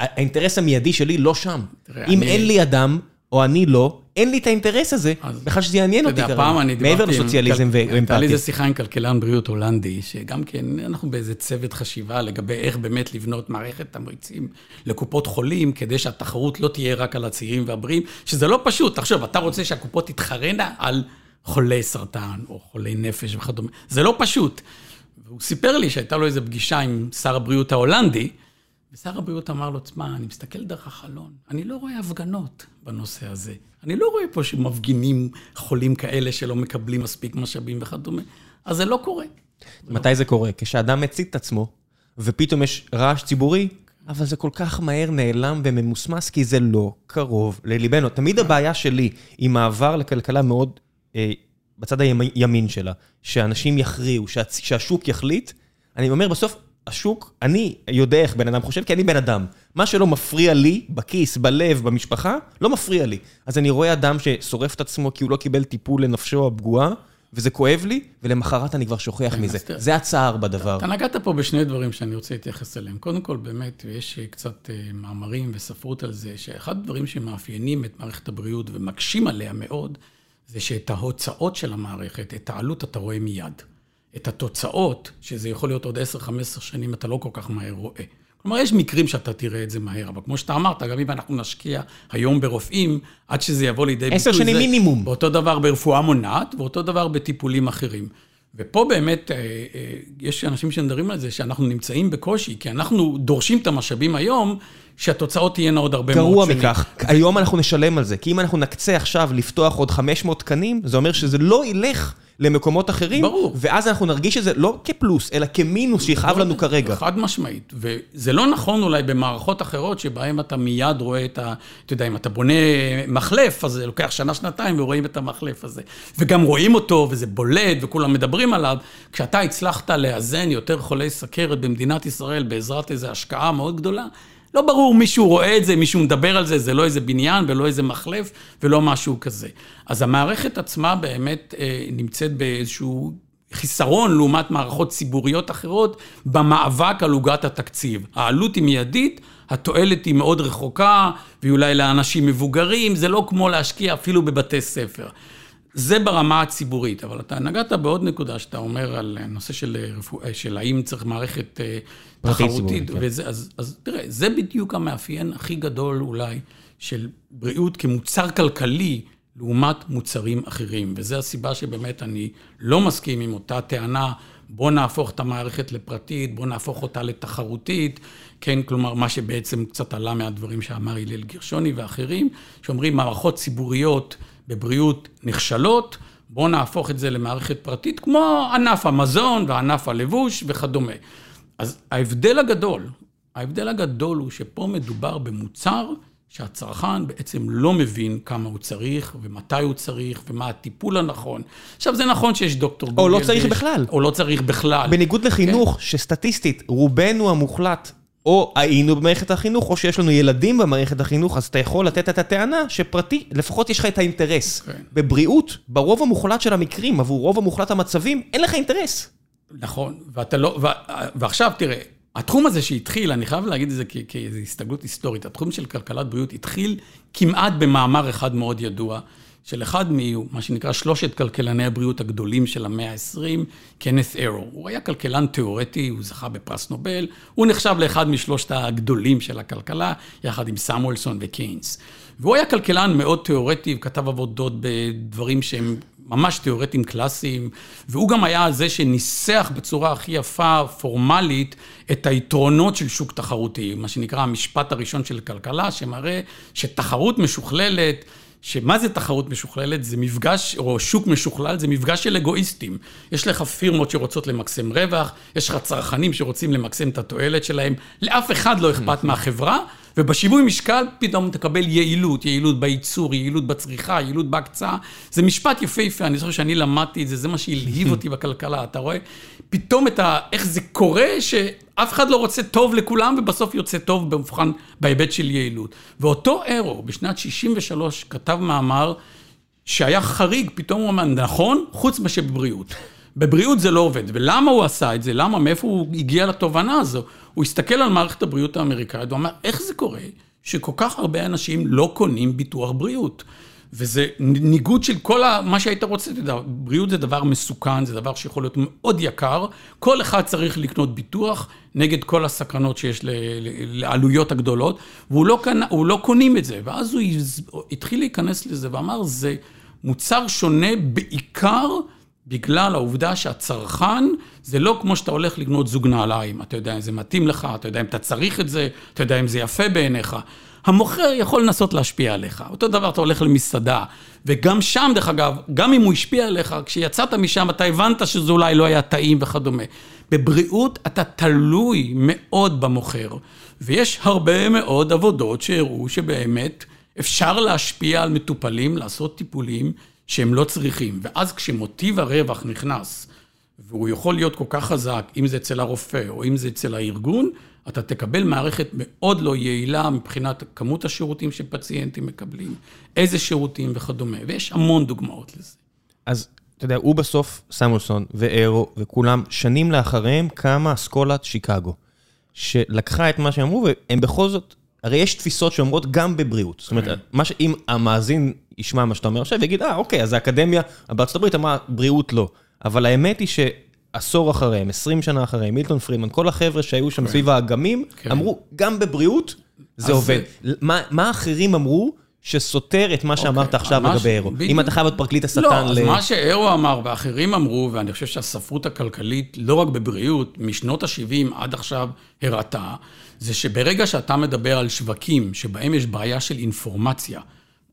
האינטרס המיידי שלי לא שם. תראה, אם אני- אין לי אדם, או אני לא, אין לי את האינטרס הזה, בכלל שזה יעניין אותי כרגע. מעבר לסוציאליזם עם- הייתה לי ואמפתיה. איזה שיחה עם כלכלן בריאות הולנדי, שגם כן, אנחנו באיזה צוות חשיבה לגבי איך באמת לבנות מערכת תמריצים לקופות חולים, כדי שהתחרות לא תהיה רק על הצעירים והבריאים, שזה לא פשוט. תחשוב, אתה רוצה שהקופות תתחרנה על חולי סרטן או חולי נפש וכדומה. זה לא פשוט. והוא סיפר לי שהייתה לו איזו פגישה עם שר הבריאות ההולנדי, ושר הבריאות אמר לו, תשמע, אני מסתכל דרך החלון, אני לא רואה הפגנות בנושא הזה. אני לא רואה פה שמפגינים חולים כאלה שלא מקבלים מספיק משאבים וכדומה. אז זה לא קורה. מתי זה קורה? כשאדם מצית את עצמו, ופתאום יש רעש ציבורי, אבל זה כל כך מהר נעלם וממוסמס, כי זה לא קרוב לליבנו. תמיד הבעיה שלי היא מעבר לכלכלה מאוד, אה, בצד הימין שלה, שאנשים יכריעו, שהשוק יחליט. אני אומר, בסוף, השוק, אני יודע איך בן אדם חושב, כי אני בן אדם. מה שלא מפריע לי, בכיס, בלב, במשפחה, לא מפריע לי. אז אני רואה אדם ששורף את עצמו כי הוא לא קיבל טיפול לנפשו הפגועה, וזה כואב לי, ולמחרת אני כבר שוכח מזה. אז תראה. זה הצער בדבר. אתה נגעת פה בשני דברים שאני רוצה להתייחס אליהם. קודם כל, באמת, ויש אה, קצת אה, מאמרים וספרות על זה, שאחד הדברים שמאפיינים את מערכת הבריאות ומקשים עליה מאוד, זה שאת ההוצאות של המערכת, את העלות אתה רואה מיד. את התוצאות, שזה יכול להיות עוד 10-15 שנים, אתה לא כל כך מהר רואה. כלומר, יש מקרים שאתה תראה את זה מהר, אבל כמו שאתה אמרת, גם אם אנחנו נשקיע היום ברופאים, עד שזה יבוא לידי ביטוי... עשר שנים זה- מינימום. באותו דבר ברפואה מונעת, ואותו דבר בטיפולים אחרים. ופה באמת, אה, אה, יש אנשים שמדברים על זה, שאנחנו נמצאים בקושי, כי אנחנו דורשים את המשאבים היום, שהתוצאות תהיינה עוד הרבה מאוד גרוע שנים. מכך, היום אנחנו נשלם על זה, כי אם אנחנו נקצה עכשיו לפתוח עוד 500 תקנים, זה אומר שזה לא ילך למקומות אחרים, ברור. ואז אנחנו נרגיש את זה לא כפלוס, אלא כמינוס שיכאב לנו כרגע. חד משמעית. וזה לא נכון אולי במערכות אחרות, שבהן אתה מיד רואה את ה... אתה יודע, אם אתה בונה מחלף, אז זה לוקח שנה, שנתיים, ורואים את המחלף הזה. וגם רואים אותו, וזה בולט, וכולם מדברים עליו. כשאתה הצלחת לאזן יותר חולי סכרת במדינת ישראל בעזרת איזו השקעה מאוד גדולה, לא ברור מישהו רואה את זה, מישהו מדבר על זה, זה לא איזה בניין ולא איזה מחלף ולא משהו כזה. אז המערכת עצמה באמת אה, נמצאת באיזשהו חיסרון לעומת מערכות ציבוריות אחרות במאבק על עוגת התקציב. העלות היא מיידית, התועלת היא מאוד רחוקה, והיא אולי לאנשים מבוגרים, זה לא כמו להשקיע אפילו בבתי ספר. זה ברמה הציבורית, אבל אתה נגעת בעוד נקודה שאתה אומר על נושא של, רפוא... של האם צריך מערכת אה, תחרותית, כן. וזה, אז, אז תראה, זה בדיוק המאפיין הכי גדול אולי של בריאות כמוצר כלכלי לעומת מוצרים אחרים, וזו הסיבה שבאמת אני לא מסכים עם אותה טענה, בוא נהפוך את המערכת לפרטית, בוא נהפוך אותה לתחרותית, כן, כלומר, מה שבעצם קצת עלה מהדברים שאמר הלל גרשוני ואחרים, שאומרים מערכות ציבוריות בבריאות נכשלות, בואו נהפוך את זה למערכת פרטית, כמו ענף המזון וענף הלבוש וכדומה. אז ההבדל הגדול, ההבדל הגדול הוא שפה מדובר במוצר שהצרכן בעצם לא מבין כמה הוא צריך, ומתי הוא צריך, ומה הטיפול הנכון. עכשיו, זה נכון שיש דוקטור גוגל. או לא צריך ויש, בכלל. או לא צריך בכלל. בניגוד לחינוך, כן? שסטטיסטית, רובנו המוחלט, או היינו במערכת החינוך, או שיש לנו ילדים במערכת החינוך, אז אתה יכול לתת את הטענה שפרטי, לפחות יש לך את האינטרס. כן. בבריאות, ברוב המוחלט של המקרים, עבור רוב המוחלט המצבים, אין לך אינטרס. נכון, ואתה לא, ו, ועכשיו תראה, התחום הזה שהתחיל, אני חייב להגיד את זה כאיזו הסתגלות היסטורית, התחום של כלכלת בריאות התחיל כמעט במאמר אחד מאוד ידוע, של אחד ממה שנקרא שלושת כלכלני הבריאות הגדולים של המאה ה-20, קנת אירו. הוא היה כלכלן תיאורטי, הוא זכה בפרס נובל, הוא נחשב לאחד משלושת הגדולים של הכלכלה, יחד עם סמואלסון וקיינס. והוא היה כלכלן מאוד תיאורטי, וכתב עבודות בדברים שהם ממש תיאורטיים קלאסיים, והוא גם היה זה שניסח בצורה הכי יפה, פורמלית, את היתרונות של שוק תחרותי, מה שנקרא המשפט הראשון של כלכלה, שמראה שתחרות משוכללת, שמה זה תחרות משוכללת? זה מפגש, או שוק משוכלל, זה מפגש של אגואיסטים. יש לך פירמות שרוצות למקסם רווח, יש לך צרכנים שרוצים למקסם את התועלת שלהם, לאף אחד לא אכפת מהחברה, ובשיווי משקל פתאום תקבל יעילות, יעילות בייצור, יעילות בצריכה, יעילות בהקצאה. זה משפט יפהפה, אני זוכר שאני למדתי את זה, זה מה שהלהיב אותי בכלכלה, אתה רואה? פתאום את ה... איך זה קורה שאף אחד לא רוצה טוב לכולם, ובסוף יוצא טוב במבחן, בהיבט של יעילות. ואותו אירו, בשנת 63, כתב מאמר שהיה חריג, פתאום הוא אמר, נכון, חוץ מאשר בבריאות. בבריאות זה לא עובד. ולמה הוא עשה את זה? למה? מאיפה הוא הגיע לתובנה הזו? הוא הסתכל על מערכת הבריאות האמריקאית ואמר, איך זה קורה שכל כך הרבה אנשים לא קונים ביטוח בריאות? וזה ניגוד של כל ה, מה שהיית רוצה, אתה יודע, בריאות זה דבר מסוכן, זה דבר שיכול להיות מאוד יקר, כל אחד צריך לקנות ביטוח נגד כל הסכנות שיש לעלויות הגדולות, והוא לא, קנה, לא קונים את זה. ואז הוא התחיל להיכנס לזה ואמר, זה מוצר שונה בעיקר בגלל העובדה שהצרכן, זה לא כמו שאתה הולך לקנות זוג נעליים. אתה יודע אם זה מתאים לך, אתה יודע אם אתה צריך את זה, אתה יודע אם זה יפה בעיניך. המוכר יכול לנסות להשפיע עליך. אותו דבר אתה הולך למסעדה, וגם שם, דרך אגב, גם אם הוא השפיע עליך, כשיצאת משם אתה הבנת שזה אולי לא היה טעים וכדומה. בבריאות אתה תלוי מאוד במוכר, ויש הרבה מאוד עבודות שהראו שבאמת אפשר להשפיע על מטופלים, לעשות טיפולים. שהם לא צריכים. ואז כשמוטיב הרווח נכנס, והוא יכול להיות כל כך חזק, אם זה אצל הרופא או אם זה אצל הארגון, אתה תקבל מערכת מאוד לא יעילה מבחינת כמות השירותים שפציינטים מקבלים, איזה שירותים וכדומה, ויש המון דוגמאות לזה. אז אתה יודע, הוא בסוף, סמולסון ואירו וכולם, שנים לאחריהם קמה אסכולת שיקגו, שלקחה את מה שהם אמרו, והם בכל זאת, הרי יש תפיסות שאומרות גם בבריאות. זאת אומרת, כן. מה שאם המאזין ישמע מה שאתה אומר עכשיו, ויגיד, אה, אוקיי, אז האקדמיה בארצות הברית אמרה, בריאות לא. אבל האמת היא שעשור אחריהם, 20 שנה אחריהם, מילטון פרידמן, כל החבר'ה שהיו שם כן. סביב האגמים, כן. אמרו, גם בבריאות זה עובד. מה האחרים אמרו? שסותר את מה שאמרת אוקיי, עכשיו לגבי אירו. אם אתה חייב להיות פרקליט השטן ל... לא, אז מה שאירו אמר ואחרים אמרו, ואני חושב שהספרות הכלכלית, לא רק בבריאות, משנות ה-70 עד עכשיו הראתה, זה שברגע שאתה מדבר על שווקים שבהם יש בעיה של אינפורמציה,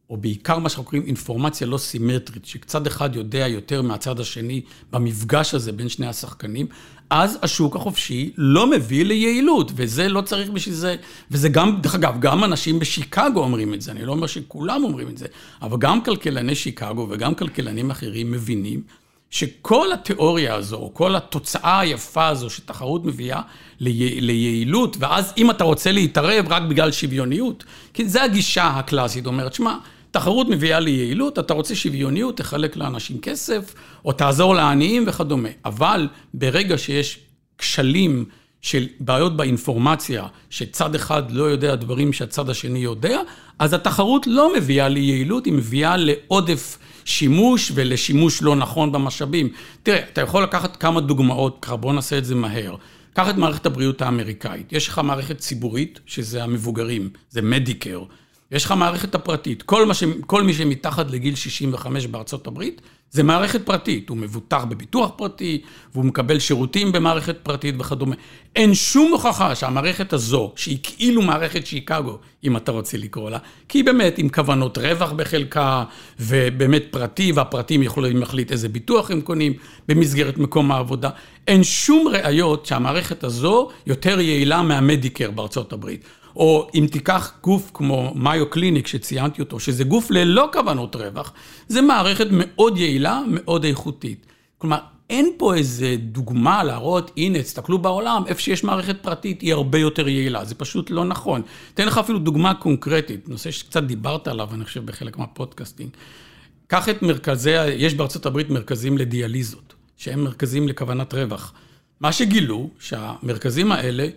או בעיקר מה שאנחנו קוראים אינפורמציה לא סימטרית, שצד אחד יודע יותר מהצד השני במפגש הזה בין שני השחקנים, אז השוק החופשי לא מביא ליעילות, וזה לא צריך בשביל זה, וזה גם, דרך אגב, גם אנשים בשיקגו אומרים את זה, אני לא אומר שכולם אומרים את זה, אבל גם כלכלני שיקגו וגם כלכלנים אחרים מבינים שכל התיאוריה הזו, או כל התוצאה היפה הזו שתחרות מביאה ליעילות, ואז אם אתה רוצה להתערב רק בגלל שוויוניות, כי זו הגישה הקלאסית, אומרת, שמע, תחרות מביאה ליעילות, אתה רוצה שוויוניות, תחלק לאנשים כסף, או תעזור לעניים וכדומה. אבל ברגע שיש כשלים של בעיות באינפורמציה, שצד אחד לא יודע דברים שהצד השני יודע, אז התחרות לא מביאה ליעילות, היא מביאה לעודף שימוש ולשימוש לא נכון במשאבים. תראה, אתה יכול לקחת כמה דוגמאות, ככה בוא נעשה את זה מהר. קח את מערכת הבריאות האמריקאית. יש לך מערכת ציבורית, שזה המבוגרים, זה מדיקר. יש לך מערכת הפרטית. כל, ש... כל מי שמתחת לגיל 65 בארצות הברית, זה מערכת פרטית. הוא מבוטח בביטוח פרטי, והוא מקבל שירותים במערכת פרטית וכדומה. אין שום הוכחה שהמערכת הזו, שהיא כאילו מערכת שיקגו, אם אתה רוצה לקרוא לה, כי היא באמת עם כוונות רווח בחלקה, ובאמת פרטי, והפרטים יכולים להחליט איזה ביטוח הם קונים במסגרת מקום העבודה. אין שום ראיות שהמערכת הזו יותר יעילה מהמדיקר בארצות הברית. או אם תיקח גוף כמו מיו קליניק שציינתי אותו, שזה גוף ללא כוונות רווח, זה מערכת מאוד יעילה, מאוד איכותית. כלומר, אין פה איזה דוגמה להראות, הנה, תסתכלו בעולם, איפה שיש מערכת פרטית היא הרבה יותר יעילה, זה פשוט לא נכון. אתן לך אפילו דוגמה קונקרטית, נושא שקצת דיברת עליו, אני חושב, בחלק מה podcasting. קח את מרכזי, יש בארצות הברית מרכזים לדיאליזות, שהם מרכזים לכוונת רווח. מה שגילו, שהמרכזים האלה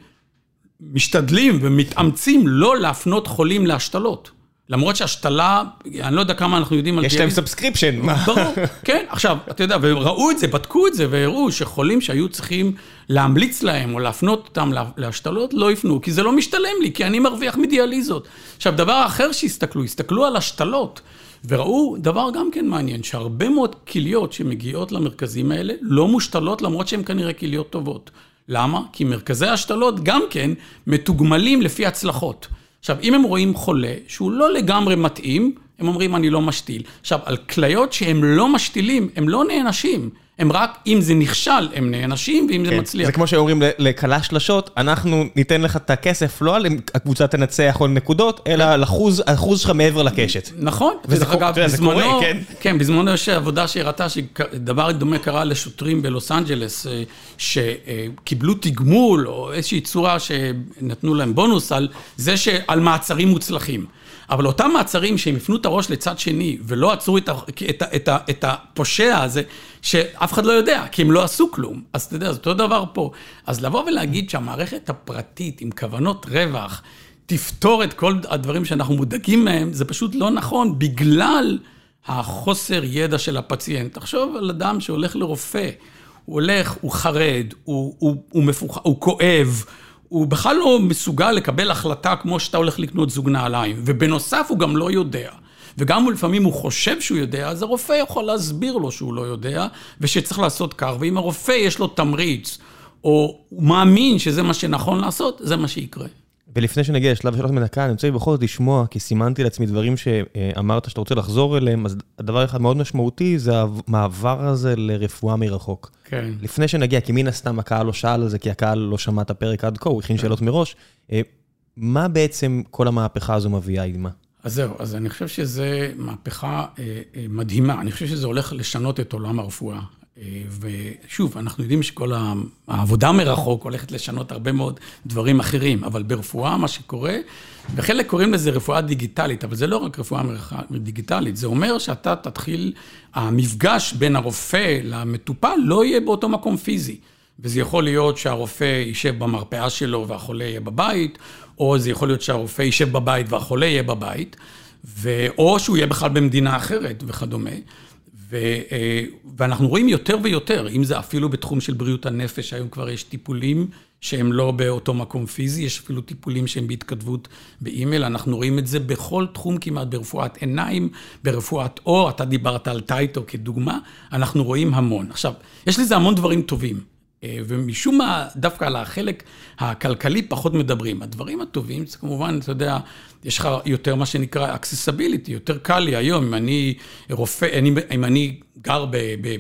משתדלים ומתאמצים לא להפנות חולים להשתלות. למרות שהשתלה, אני לא יודע כמה אנחנו יודעים על... יש להם subscription. ברור, כן. עכשיו, אתה יודע, וראו את זה, בדקו את זה, והראו שחולים שהיו צריכים להמליץ להם או להפנות אותם להשתלות, לא יפנו, כי זה לא משתלם לי, כי אני מרוויח מדיאליזות. עכשיו, דבר אחר שהסתכלו, הסתכלו על השתלות, וראו דבר גם כן מעניין, שהרבה מאוד כליות שמגיעות למרכזים האלה לא מושתלות, למרות שהן כנראה כליות טובות. למה? כי מרכזי השתלות גם כן מתוגמלים לפי הצלחות. עכשיו, אם הם רואים חולה שהוא לא לגמרי מתאים, הם אומרים, אני לא משתיל. עכשיו, על כליות שהם לא משתילים, הם לא נענשים. הם רק, אם זה נכשל, הם נענשים, ואם כן. זה מצליח. זה כמו שאומרים לכלה שלשות, אנחנו ניתן לך את הכסף, לא על הקבוצה תנצח או נקודות, אלא על אחוז, אחוז שלך מעבר לקשת. נכון. וזה אגב, בזמנו, קורה, כן. כן, בזמנו יש עבודה שהראתה שדבר דומה קרה לשוטרים בלוס אנג'לס, אה, שקיבלו תגמול, או איזושהי צורה שנתנו להם בונוס על זה שעל מעצרים מוצלחים. אבל אותם מעצרים שהם הפנו את הראש לצד שני ולא עצרו את, ה, את, ה, את, ה, את הפושע הזה, שאף אחד לא יודע, כי הם לא עשו כלום. אז אתה יודע, זה אותו דבר פה. אז לבוא ולהגיד שהמערכת הפרטית עם כוונות רווח תפתור את כל הדברים שאנחנו מודאגים מהם, זה פשוט לא נכון, בגלל החוסר ידע של הפציינט. תחשוב על אדם שהולך לרופא, הוא הולך, הוא חרד, הוא, הוא, הוא, מפוח, הוא כואב, הוא בכלל לא מסוגל לקבל החלטה כמו שאתה הולך לקנות זוג נעליים, ובנוסף הוא גם לא יודע. וגם לפעמים הוא חושב שהוא יודע, אז הרופא יכול להסביר לו שהוא לא יודע, ושצריך לעשות כך, ואם הרופא יש לו תמריץ, או הוא מאמין שזה מה שנכון לעשות, זה מה שיקרה. ולפני שנגיע לשלב שאלות מדקה, אני רוצה בכל זאת לשמוע, כי סימנתי לעצמי דברים שאמרת שאתה רוצה לחזור אליהם, אז הדבר אחד מאוד משמעותי זה המעבר הזה לרפואה מרחוק. כן. לפני שנגיע, כי מן הסתם הקהל לא שאל על זה, כי הקהל לא שמע את הפרק עד כה, הוא הכין כן. שאלות מראש. אה, מה בעצם כל המהפכה הזו מביאה עימה? אז זהו, אז אני חושב שזו מהפכה אה, אה, מדהימה. אני חושב שזה הולך לשנות את עולם הרפואה. אה, ושוב, אנחנו יודעים שכל העבודה מרחוק הולכת לשנות הרבה מאוד דברים אחרים, אבל ברפואה, מה שקורה, וחלק קוראים לזה רפואה דיגיטלית, אבל זה לא רק רפואה דיגיטלית, זה אומר שאתה תתחיל, המפגש בין הרופא למטופל לא יהיה באותו מקום פיזי. וזה יכול להיות שהרופא יישב במרפאה שלו והחולה יהיה בבית, או זה יכול להיות שהרופא יישב בבית והחולה יהיה בבית, ו... או שהוא יהיה בכלל במדינה אחרת וכדומה. אה, ואנחנו רואים יותר ויותר, אם זה אפילו בתחום של בריאות הנפש, היום כבר יש טיפולים שהם לא באותו מקום פיזי, יש אפילו טיפולים שהם בהתכתבות באימייל, אנחנו רואים את זה בכל תחום כמעט, ברפואת עיניים, ברפואת עור, אתה דיברת על טייטו כדוגמה, אנחנו רואים המון. עכשיו, יש לזה המון דברים טובים. אה, ומשום מה, דווקא על החלק הכלכלי פחות מדברים. הדברים הטובים, זה כמובן, אתה יודע, יש לך יותר מה שנקרא accessibility, יותר קל לי היום, אם אני רופא, אני, אם אני גר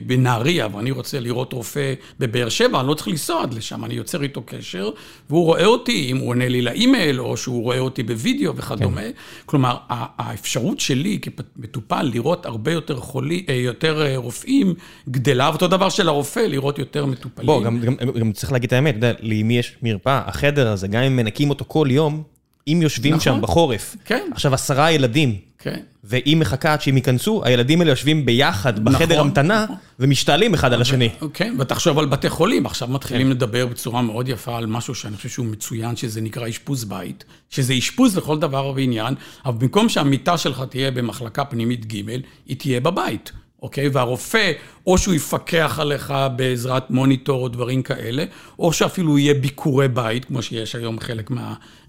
בנהריה ואני רוצה לראות רופא בבאר שבע, אני לא צריך לנסוע עד לשם, אני יוצר איתו קשר, והוא רואה אותי, אם הוא עונה לי לאימייל, או שהוא רואה אותי בווידאו וכדומה. כן. כלומר, האפשרות שלי כמטופל לראות הרבה יותר חולי, אה, יותר אה, רופאים, גדלה, ואותו דבר של הרופא, לראות יותר מטופלים. בוא, גם, גם, גם צריך להגיד את האמת, אתה יודע, למי יש מרפאה, החדר הזה, גם אם מנקים אותו כל יום, אם יושבים נכון. שם בחורף, כן. עכשיו עשרה ילדים, כן. ואם מחכה עד שהם ייכנסו, הילדים האלה יושבים ביחד בחדר נכון, המתנה, נכון. ומשתעלים אחד על השני. כן, ותחשוב על בתי חולים, עכשיו מתחילים כן. לדבר בצורה מאוד יפה על משהו שאני חושב שהוא מצוין, שזה נקרא אשפוז בית, שזה אשפוז לכל דבר ועניין, אבל במקום שהמיטה שלך תהיה במחלקה פנימית ג', היא תהיה בבית. אוקיי? והרופא, או שהוא יפקח עליך בעזרת מוניטור או דברים כאלה, או שאפילו יהיה ביקורי בית, כמו שיש היום חלק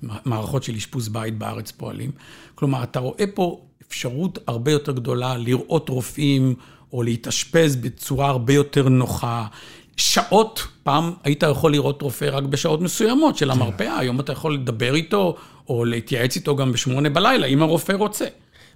מהמערכות של אשפוז בית בארץ פועלים. כלומר, אתה רואה פה אפשרות הרבה יותר גדולה לראות רופאים, או להתאשפז בצורה הרבה יותר נוחה. שעות, פעם היית יכול לראות רופא רק בשעות מסוימות של המרפאה, היום אתה יכול לדבר איתו, או להתייעץ איתו גם בשמונה בלילה, אם הרופא רוצה.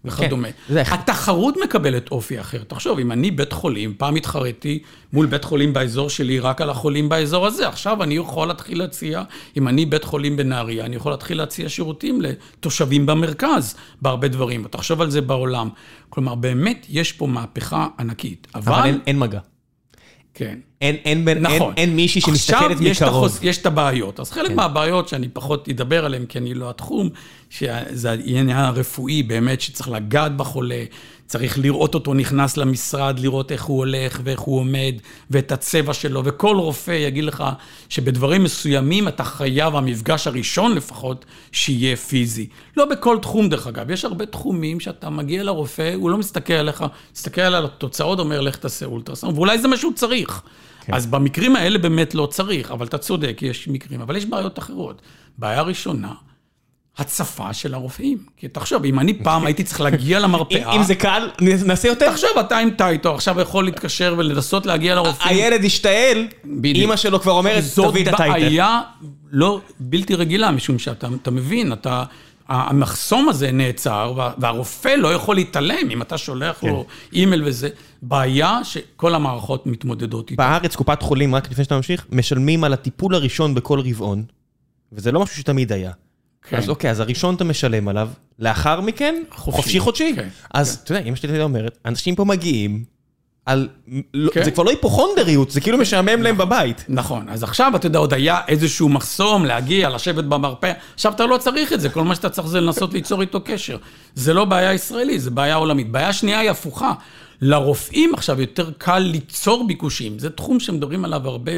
וכדומה. כן, התחרות מקבלת אופי אחר. תחשוב, אם אני בית חולים, פעם התחרתי מול בית חולים באזור שלי רק על החולים באזור הזה, עכשיו אני יכול להתחיל להציע, אם אני בית חולים בנהריה, אני יכול להתחיל להציע שירותים לתושבים במרכז, בהרבה דברים. תחשוב על זה בעולם. כלומר, באמת יש פה מהפכה ענקית. אבל... אבל אין, אין מגע. כן. אין, אין, בין, נכון. אין, אין מישהי שמסתכלת מקרוב. עכשיו יש את הבעיות. אז חלק כן. מהבעיות שאני פחות אדבר עליהן, כי אני לא התחום, שזה העניין הרפואי באמת, שצריך לגעת בחולה, צריך לראות אותו נכנס למשרד, לראות איך הוא הולך ואיך הוא עומד, ואת הצבע שלו, וכל רופא יגיד לך שבדברים מסוימים אתה חייב, המפגש הראשון לפחות, שיהיה פיזי. לא בכל תחום, דרך אגב. יש הרבה תחומים שאתה מגיע לרופא, הוא לא מסתכל עליך, מסתכל על התוצאות, אומר, לך תעשה אולטרסאונד, ואולי זה מה שהוא צריך. כן. אז במקרים האלה באמת לא צריך, אבל אתה צודק, יש מקרים. אבל יש בעיות אחרות. בעיה ראשונה, הצפה של הרופאים. כי תחשוב, אם אני פעם הייתי צריך להגיע למרפאה... אם זה קל, נעשה יותר. תחשוב, אתה עם טייטו, עכשיו יכול להתקשר ולנסות להגיע לרופאים. הילד השתעל, אימא שלו כבר אומרת, תביא את הטייטל. זאת בעיה לא בלתי רגילה, משום שאתה מבין, אתה... המחסום הזה נעצר, והרופא לא יכול להתעלם אם אתה שולח לו כן. אימייל וזה. בעיה שכל המערכות מתמודדות איתה. בארץ, קופת חולים, רק לפני שאתה ממשיך, משלמים על הטיפול הראשון בכל רבעון, וזה לא משהו שתמיד היה. כן. אז אוקיי, אז הראשון אתה משלם עליו, לאחר מכן, חופשי חודשי. כן, אז כן. אתה יודע, אמא שלי אומרת, אנשים פה מגיעים, על... לא, כן. זה כבר לא היפוכונדריות, זה כאילו משעמם נכון, להם בבית. נכון, אז עכשיו אתה יודע, עוד היה איזשהו מחסום להגיע, לשבת במרפא, עכשיו אתה לא צריך את זה, כל מה שאתה צריך זה לנסות ליצור איתו קשר. זה לא בעיה ישראלית, זה בעיה עולמית. בעיה שנייה היא הפוכה. לרופאים עכשיו יותר קל ליצור ביקושים, זה תחום שמדברים עליו הרבה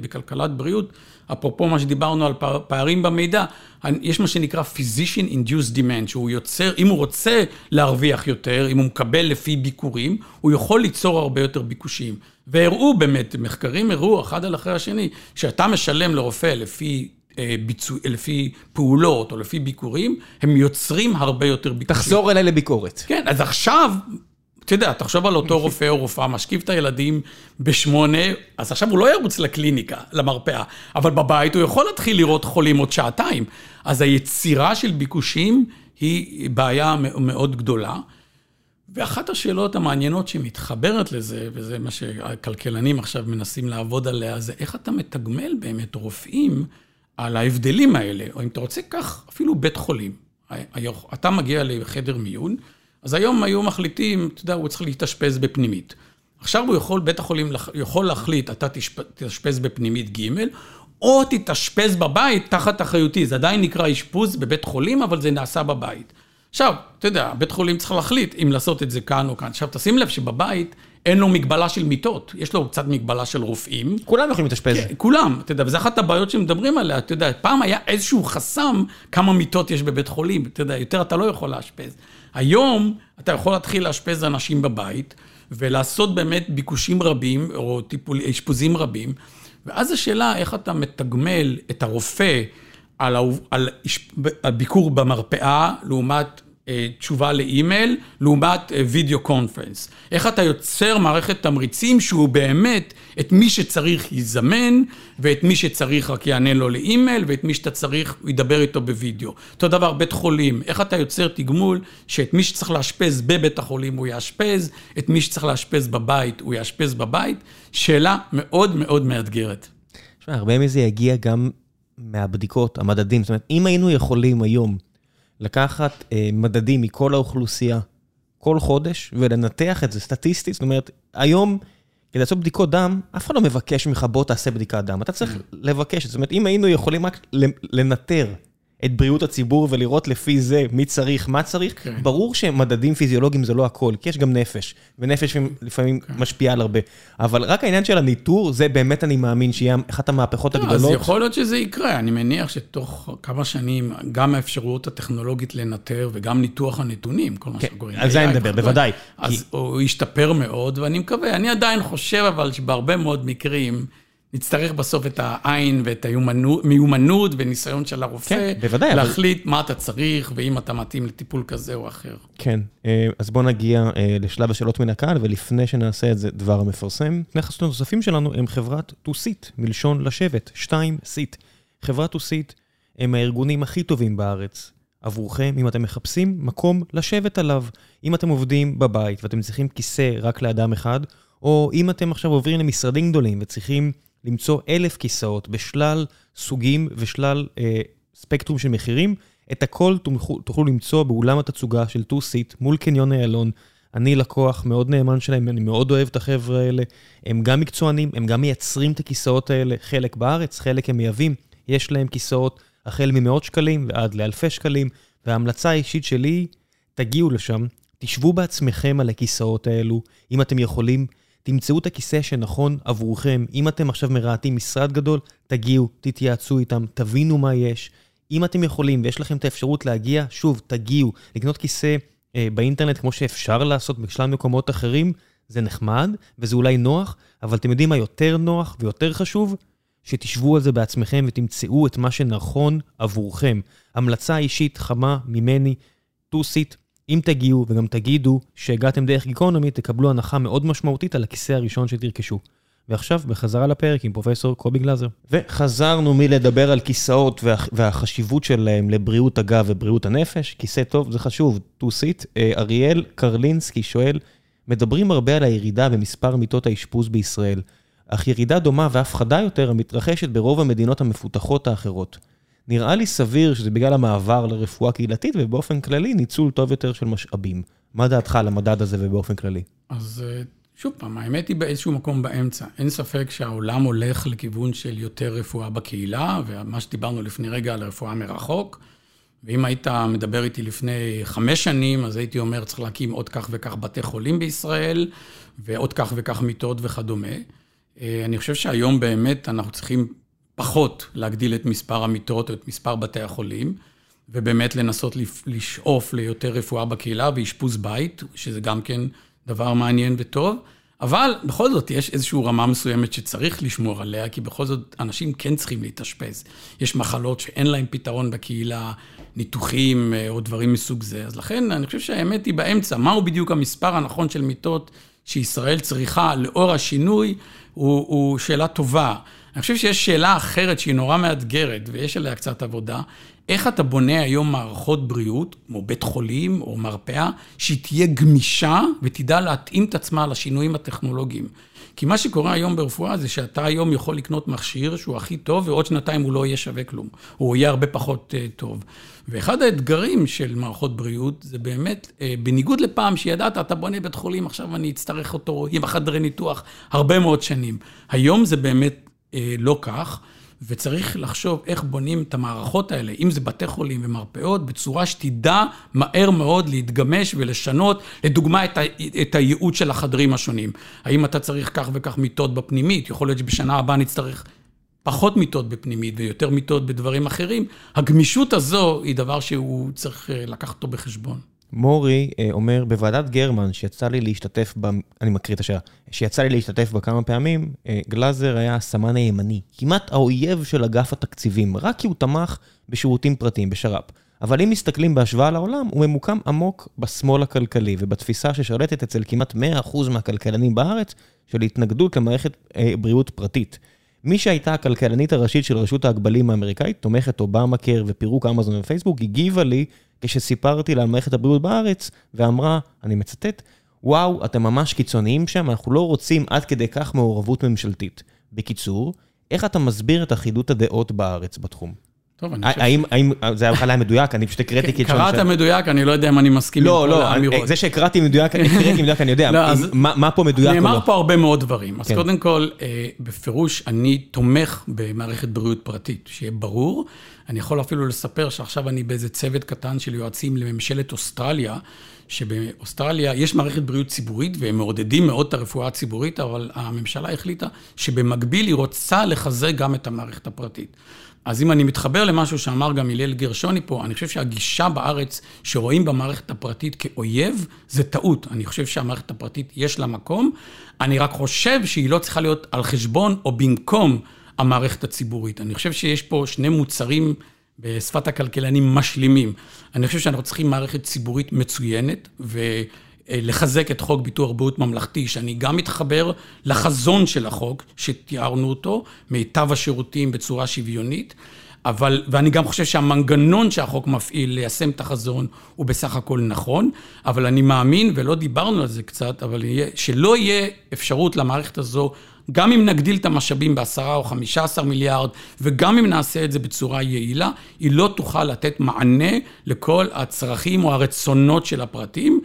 בכלכלת בריאות. אפרופו מה שדיברנו על פערים במידע, יש מה שנקרא Physician Induced Demand, שהוא יוצר, אם הוא רוצה להרוויח יותר, אם הוא מקבל לפי ביקורים, הוא יכול ליצור הרבה יותר ביקושים. והראו באמת, מחקרים הראו אחד על אחרי השני, שאתה משלם לרופא לפי אה, ביצוע, לפי פעולות או לפי ביקורים, הם יוצרים הרבה יותר ביקושים. תחזור אליי לביקורת. כן, אז עכשיו אתה יודע, תחשוב על אותו רופא או רופאה, משכיב את הילדים בשמונה, אז עכשיו הוא לא ירוץ לקליניקה, למרפאה, אבל בבית הוא יכול להתחיל לראות חולים עוד שעתיים. אז היצירה של ביקושים היא בעיה מאוד גדולה. ואחת השאלות המעניינות שמתחברת לזה, וזה מה שהכלכלנים עכשיו מנסים לעבוד עליה, זה איך אתה מתגמל באמת רופאים על ההבדלים האלה, או אם אתה רוצה, קח אפילו בית חולים. אתה מגיע לחדר מיון, אז היום היו מחליטים, אתה יודע, הוא צריך להתאשפז בפנימית. עכשיו הוא יכול, בית החולים יכול להחליט, אתה תתאשפז בפנימית ג', או תתאשפז בבית תחת אחריותי. זה עדיין נקרא אשפוז בבית חולים, אבל זה נעשה בבית. עכשיו, אתה יודע, בית חולים צריך להחליט אם לעשות את זה כאן או כאן. עכשיו, תשים לב שבבית אין לו מגבלה של מיטות, יש לו קצת מגבלה של רופאים. כולם יכולים להתאשפז. כן, כולם, אתה יודע, וזו אחת הבעיות שמדברים עליה, אתה יודע, פעם היה איזשהו חסם כמה מיטות יש בבית חולים, אתה יודע, יותר אתה לא יכול לאשפז. היום אתה יכול להתחיל לאשפז אנשים בבית, ולעשות באמת ביקושים רבים, או טיפול, אשפוזים רבים, ואז השאלה איך אתה מתגמל את הרופא על, על, על, על ביקור במרפאה, לעומת תשובה לאימייל, לעומת וידאו קונפרנס. איך אתה יוצר מערכת תמריצים שהוא באמת, את מי שצריך יזמן, ואת מי שצריך רק יענה לו לאימייל, ואת מי שאתה צריך, הוא ידבר איתו בווידאו. אותו דבר, בית חולים, איך אתה יוצר תגמול, שאת מי שצריך לאשפז בבית החולים הוא יאשפז, את מי שצריך לאשפז בבית הוא יאשפז בבית. שאלה מאוד מאוד מאתגרת. תשמע, הרבה מזה יגיע גם מהבדיקות, המדדים. זאת אומרת, אם היינו יכולים היום לקחת אה, מדדים מכל האוכלוסייה כל חודש ולנתח את זה סטטיסטית, זאת אומרת, היום, כדי לעשות בדיקות דם, אף אחד לא מבקש ממך, בוא תעשה בדיקת דם. אתה צריך mm. לבקש את זה. זאת אומרת, אם היינו יכולים רק לנטר את בריאות הציבור ולראות לפי זה מי צריך, מה צריך. כן. ברור שמדדים פיזיולוגיים זה לא הכל, כי יש גם נפש, ונפש לפעמים כן. משפיעה על הרבה. אבל רק העניין של הניטור, זה באמת אני מאמין שיהיה אחת המהפכות לא, אז הגדולות. יכול להיות שזה יקרה, אני מניח שתוך כמה שנים, גם האפשרות הטכנולוגית לנטר וגם ניתוח הנתונים, כל מה כן, שקוראים. על זה אני מדבר, בוודאי. אז הוא ישתפר מאוד, ואני מקווה, אני עדיין חושב אבל שבהרבה מאוד מקרים, נצטרך בסוף את העין ואת המיומנות וניסיון של הרופא, כן, בוודאי, אבל- להחליט מה אתה צריך, ואם אתה מתאים לטיפול כזה או אחר. כן, אה, אז בואו נגיע אה, לשלב השאלות מן הקהל, ולפני שנעשה את זה, דבר המפרסם. שני חסות נוספים שלנו הם חברת טו-סיט, מלשון לשבת, שתיים sit. חברת טו-סיט הם הארגונומים הכי טובים בארץ. עבורכם, אם אתם מחפשים מקום לשבת עליו. אם אתם עובדים בבית ואתם צריכים כיסא רק לאדם אחד, או אם אתם עכשיו עוברים למשרדים גדולים וצריכים למצוא אלף כיסאות בשלל סוגים ושלל אה, ספקטרום של מחירים, את הכל תוכלו, תוכלו למצוא באולם התצוגה של טו-סיט מול קניון איילון. אני לקוח מאוד נאמן שלהם, אני מאוד אוהב את החבר'ה האלה. הם גם מקצוענים, הם גם מייצרים את הכיסאות האלה, חלק בארץ, חלק הם מייבאים. יש להם כיסאות החל ממאות שקלים ועד לאלפי שקלים, וההמלצה האישית שלי תגיעו לשם, תשבו בעצמכם על הכיסאות האלו, אם אתם יכולים, תמצאו את הכיסא שנכון עבורכם. אם אתם עכשיו מרהטים משרד גדול, תגיעו, תתייעצו איתם, תבינו מה יש. אם אתם יכולים ויש לכם את האפשרות להגיע, שוב, תגיעו. לקנות כיסא אה, באינטרנט כמו שאפשר לעשות בשלל מקומות אחרים, זה נחמד, וזה אולי נוח, אבל אתם יודעים מה יותר נוח ויותר חשוב? שתשבו על זה בעצמכם ותמצאו את מה שנכון עבורכם. המלצה אישית חמה ממני, טו-סיט, אם תגיעו וגם תגידו שהגעתם דרך גיקונומי, תקבלו הנחה מאוד משמעותית על הכיסא הראשון שתרכשו. ועכשיו, בחזרה לפרק עם פרופסור קובי גלאזר. וחזרנו מלדבר על כיסאות וה, והחשיבות שלהם לבריאות הגב ובריאות הנפש. כיסא טוב זה חשוב, טו-סיט. אריאל קרלינסקי שואל, מדברים הרבה על הירידה במספר מיטות האשפוז בישראל, אך ירידה דומה ואף חדה יותר המתרחשת ברוב המדינות המפותחות האחרות. נראה לי סביר שזה בגלל המעבר לרפואה קהילתית ובאופן כללי ניצול טוב יותר של משאבים. מה דעתך על המדד הזה ובאופן כללי? אז אה, שוב פעם, האמת היא באיזשהו מקום באמצע. אין ספק שהעולם הולך לכיוון של יותר רפואה בקהילה, ומה שדיברנו לפני רגע על הרפואה מרחוק. ואם היית מדבר איתי לפני חמש שנים, אז הייתי אומר, צריך להקים עוד כך וכך בתי חולים בישראל, ועוד כך וכך מיטות וכדומה. אה, אני חושב שהיום באמת אנחנו צריכים פחות להגדיל את מספר המיטות או את מספר בתי החולים, ובאמת לנסות לשאוף ליותר רפואה בקהילה ואשפוז בית, שזה גם כן דבר מעניין וטוב. אבל בכל זאת יש איזושהי רמה מסוימת שצריך לשמור עליה, כי בכל זאת אנשים כן צריכים להתאשפז. יש מחלות שאין להן פתרון בקהילה, ניתוחים אה, או דברים מסוג זה. אז לכן אני חושב שהאמת היא באמצע. מהו בדיוק המספר הנכון של מיטות שישראל צריכה לאור השינוי, הוא, הוא שאלה טובה. אני חושב שיש שאלה אחרת שהיא נורא מאתגרת, ויש עליה קצת עבודה. איך אתה בונה היום מערכות בריאות, כמו בית חולים או מרפאה, שהיא תהיה גמישה ותדע להתאים את עצמה לשינויים הטכנולוגיים. כי מה שקורה היום ברפואה זה שאתה היום יכול לקנות מכשיר שהוא הכי טוב, ועוד שנתיים הוא לא יהיה שווה כלום. הוא יהיה הרבה פחות uh, טוב. ואחד האתגרים של מערכות בריאות זה באמת, uh, בניגוד לפעם שידעת, אתה בונה בית חולים, עכשיו אני אצטרך אותו עם החדרי ניתוח הרבה מאוד שנים. היום זה באמת לא כך. וצריך לחשוב איך בונים את המערכות האלה, אם זה בתי חולים ומרפאות, בצורה שתדע מהר מאוד להתגמש ולשנות, לדוגמה, את, ה, את הייעוד של החדרים השונים. האם אתה צריך כך וכך מיטות בפנימית? יכול להיות שבשנה הבאה נצטרך פחות מיטות בפנימית ויותר מיטות בדברים אחרים. הגמישות הזו היא דבר שהוא צריך לקחת אותו בחשבון. מורי אומר, בוועדת גרמן, שיצא לי להשתתף בה, אני מקריא את השאלה, שיצא לי להשתתף בה כמה פעמים, גלאזר היה הסמן הימני, כמעט האויב של אגף התקציבים, רק כי הוא תמך בשירותים פרטיים, בשר"פ. אבל אם מסתכלים בהשוואה לעולם, הוא ממוקם עמוק בשמאל הכלכלי ובתפיסה ששולטת אצל כמעט 100% מהכלכלנים בארץ, של התנגדות למערכת בריאות פרטית. מי שהייתה הכלכלנית הראשית של רשות ההגבלים האמריקאית, תומכת אובמה קר ופירוק אמזון ופייסבוק, הגיבה לי כשסיפרתי לה על מערכת הבריאות בארץ, ואמרה, אני מצטט, וואו, אתם ממש קיצוניים שם, אנחנו לא רוצים עד כדי כך מעורבות ממשלתית. בקיצור, איך אתה מסביר את אחידות הדעות בארץ בתחום? טוב, אני חושב... האם האם זה בכלל היה מדויק? אני פשוט הקראתי כן, כאילו... קראת מדויק, אני לא יודע אם אני מסכים עם לא, כל לא, האמירות. זה שהקראתי מדויק, הקראתי מדויק, אני יודע. לא, מה מה פה מדויק או נאמר לא? פה הרבה מאוד דברים. אז כן. קודם כל, אה, בפירוש, אני תומך במערכת בריאות פרטית, שיהיה ברור. אני יכול אפילו לספר שעכשיו אני באיזה צוות קטן של יועצים לממשלת אוסטרליה, שבאוסטרליה יש מערכת בריאות ציבורית, והם מעודדים מאוד את הרפואה הציבורית, אבל הממשלה החליטה שבמקביל היא רוצה לחזק גם את המערכת הפרטית. אז אם אני מתחבר למשהו שאמר גם הלל גרשוני פה, אני חושב שהגישה בארץ שרואים במערכת הפרטית כאויב, זה טעות. אני חושב שהמערכת הפרטית יש לה מקום, אני רק חושב שהיא לא צריכה להיות על חשבון או במקום המערכת הציבורית. אני חושב שיש פה שני מוצרים בשפת הכלכלנים משלימים. אני חושב שאנחנו צריכים מערכת ציבורית מצוינת, ולחזק את חוק ביטוח בריאות ממלכתי, שאני גם מתחבר לחזון של החוק, שתיארנו אותו, מיטב השירותים בצורה שוויונית. אבל, ואני גם חושב שהמנגנון שהחוק מפעיל ליישם את החזון הוא בסך הכל נכון, אבל אני מאמין, ולא דיברנו על זה קצת, אבל יהיה, שלא יהיה אפשרות למערכת הזו, גם אם נגדיל את המשאבים בעשרה או חמישה עשר מיליארד, וגם אם נעשה את זה בצורה יעילה, היא לא תוכל לתת מענה לכל הצרכים או הרצונות של הפרטים.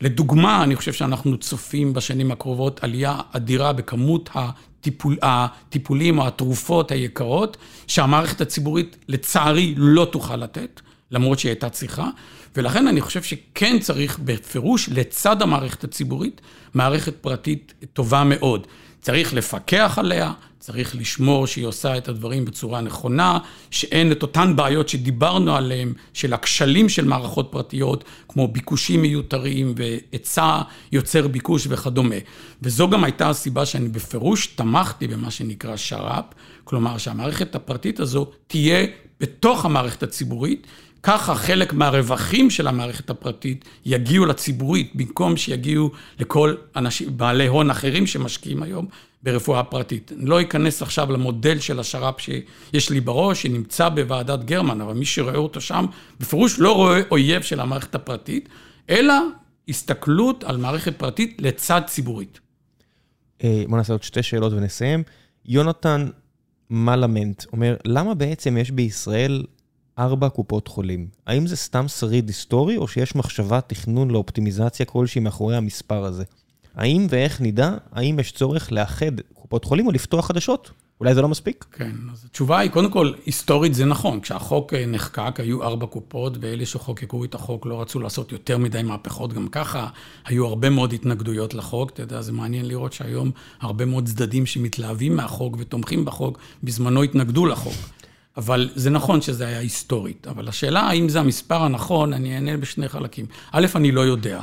לדוגמה, אני חושב שאנחנו צופים בשנים הקרובות עלייה אדירה בכמות הטיפול, הטיפולים או התרופות היקרות, שהמערכת הציבורית לצערי לא תוכל לתת, למרות שהיא הייתה צריכה, ולכן אני חושב שכן צריך בפירוש, לצד המערכת הציבורית, מערכת פרטית טובה מאוד. צריך לפקח עליה, צריך לשמור שהיא עושה את הדברים בצורה נכונה, שאין את אותן בעיות שדיברנו עליהן, של הכשלים של מערכות פרטיות, כמו ביקושים מיותרים והיצע יוצר ביקוש וכדומה. וזו גם הייתה הסיבה שאני בפירוש תמכתי במה שנקרא שר"פ, כלומר שהמערכת הפרטית הזו תהיה בתוך המערכת הציבורית, ככה חלק מהרווחים של המערכת הפרטית יגיעו לציבורית, במקום שיגיעו לכל אנשים, בעלי הון אחרים שמשקיעים היום ברפואה פרטית. אני לא אכנס עכשיו למודל של השר"פ שיש לי בראש, שנמצא בוועדת גרמן, אבל מי שרואה אותו שם, בפירוש לא רואה אויב של המערכת הפרטית, אלא הסתכלות על מערכת פרטית לצד ציבורית. אה, בוא נעשה עוד שתי שאלות ונסיים. יונתן מלמנט אומר, למה בעצם יש בישראל ארבע קופות חולים? האם זה סתם שריד היסטורי, או שיש מחשבה, תכנון לאופטימיזציה כלשהי מאחורי המספר הזה? האם ואיך נדע, האם יש צורך לאחד קופות חולים או לפתוח חדשות? אולי זה לא מספיק? כן, אז התשובה היא, קודם כל, היסטורית זה נכון. כשהחוק אה, נחקק, היו ארבע קופות, ואלה שחוקקו את החוק לא רצו לעשות יותר מדי מהפכות. גם ככה היו הרבה מאוד התנגדויות לחוק. אתה יודע, זה מעניין לראות שהיום הרבה מאוד צדדים שמתלהבים מהחוק ותומכים בחוק, בזמנו התנגדו לחוק. אבל זה נכון שזה היה היסטורית. אבל השאלה, האם זה המספר הנכון, אני אענה בשני חלקים. א', אני לא יודע.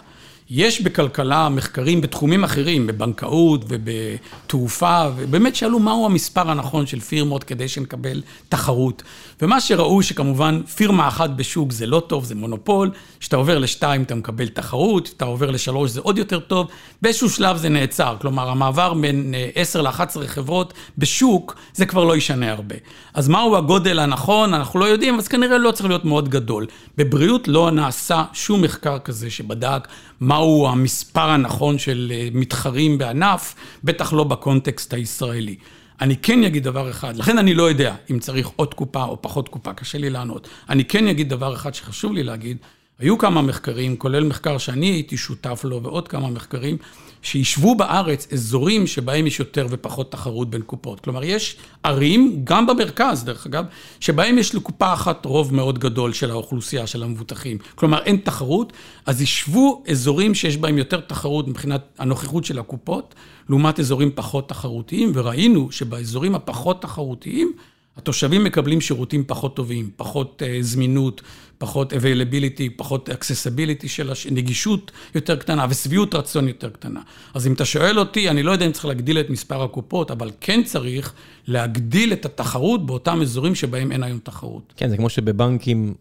יש בכלכלה מחקרים בתחומים אחרים, בבנקאות ובתעופה, ובאמת שאלו מהו המספר הנכון של פירמות כדי שנקבל תחרות. ומה שראו שכמובן פירמה אחת בשוק זה לא טוב, זה מונופול, כשאתה עובר לשתיים אתה מקבל תחרות, כשאתה עובר לשלוש זה עוד יותר טוב, באיזשהו שלב זה נעצר. כלומר, המעבר בין 10 ל-11 חברות בשוק, זה כבר לא ישנה הרבה. אז מהו הגודל הנכון, אנחנו לא יודעים, אז כנראה לא צריך להיות מאוד גדול. בבריאות לא נעשה שום מחקר כזה שבדק מהו המספר הנכון של מתחרים בענף, בטח לא בקונטקסט הישראלי. אני כן אגיד דבר אחד, לכן אני לא יודע אם צריך עוד קופה או פחות קופה, קשה לי לענות. אני כן אגיד דבר אחד שחשוב לי להגיד, היו כמה מחקרים, כולל מחקר שאני הייתי שותף לו ועוד כמה מחקרים, שישבו בארץ אזורים שבהם יש יותר ופחות תחרות בין קופות. כלומר, יש ערים, גם במרכז דרך אגב, שבהם יש לקופה אחת רוב מאוד גדול של האוכלוסייה, של המבוטחים. כלומר, אין תחרות, אז ישבו אזורים שיש בהם יותר תחרות מבחינת הנוכחות של הקופות, לעומת אזורים פחות תחרותיים, וראינו שבאזורים הפחות תחרותיים, התושבים מקבלים שירותים פחות טובים, פחות uh, זמינות, פחות availability, פחות accessibility של. נגישות יותר קטנה ושביעות רצון יותר קטנה. אז אם אתה שואל אותי, אני לא יודע אם צריך להגדיל את מספר הקופות, אבל כן צריך להגדיל את התחרות באותם אזורים שבהם אין היום תחרות. כן, זה כמו שבבנקים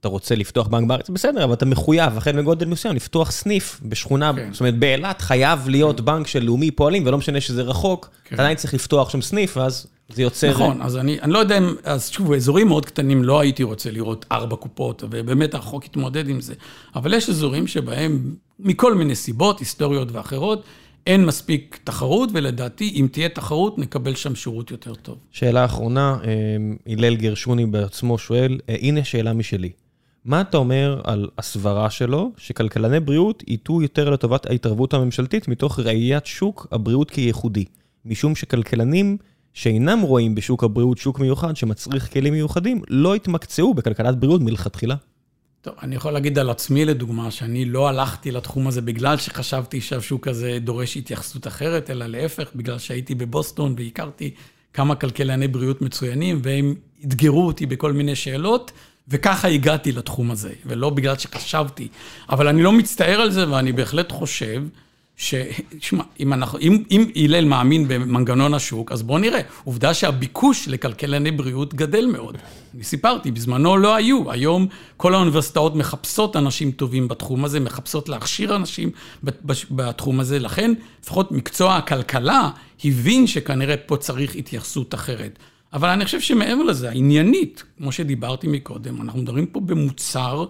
אתה רוצה לפתוח בנק בארץ, בסדר, אבל אתה מחויב, החל מגודל מסוים, לפתוח סניף בשכונה, כן. זאת אומרת, באילת חייב להיות בנק של לאומי פועלים, ולא משנה שזה רחוק, כן. אתה עדיין צריך לפתוח שם סניף, ואז... זה יוצר... נכון, אז אני, אני לא יודע אם... אז שוב, באזורים מאוד קטנים לא הייתי רוצה לראות ארבע קופות, ובאמת החוק התמודד עם זה. אבל יש אזורים שבהם, מכל מיני סיבות, היסטוריות ואחרות, אין מספיק תחרות, ולדעתי, אם תהיה תחרות, נקבל שם שירות יותר טוב. שאלה אחרונה, הלל גרשוני בעצמו שואל, הנה שאלה משלי. מה אתה אומר על הסברה שלו, שכלכלני בריאות ייטו יותר לטובת ההתערבות הממשלתית מתוך ראיית שוק הבריאות כייחודי? משום שכלכלנים שאינם רואים בשוק הבריאות שוק מיוחד שמצריך כלים מיוחדים, לא התמקצעו בכלכלת בריאות מלכתחילה. טוב, אני יכול להגיד על עצמי לדוגמה, שאני לא הלכתי לתחום הזה בגלל שחשבתי שהשוק הזה דורש התייחסות אחרת, אלא להפך, בגלל שהייתי בבוסטון והכרתי כמה כלכלני בריאות מצוינים, והם אתגרו אותי בכל מיני שאלות, וככה הגעתי לתחום הזה, ולא בגלל שחשבתי. אבל אני לא מצטער על זה, ואני בהחלט חושב ש... שמע, אם, אנחנו, אם, אם הלל מאמין במנגנון השוק, אז בואו נראה. עובדה שהביקוש לכלכלני בריאות גדל מאוד. אני סיפרתי, בזמנו לא היו. היום כל האוניברסיטאות מחפשות אנשים טובים בתחום הזה, מחפשות להכשיר אנשים בתחום הזה. לכן, לפחות מקצוע הכלכלה הבין שכנראה פה צריך התייחסות אחרת. אבל אני חושב שמעבר לזה, העניינית, כמו שדיברתי מקודם, אנחנו מדברים פה במוצר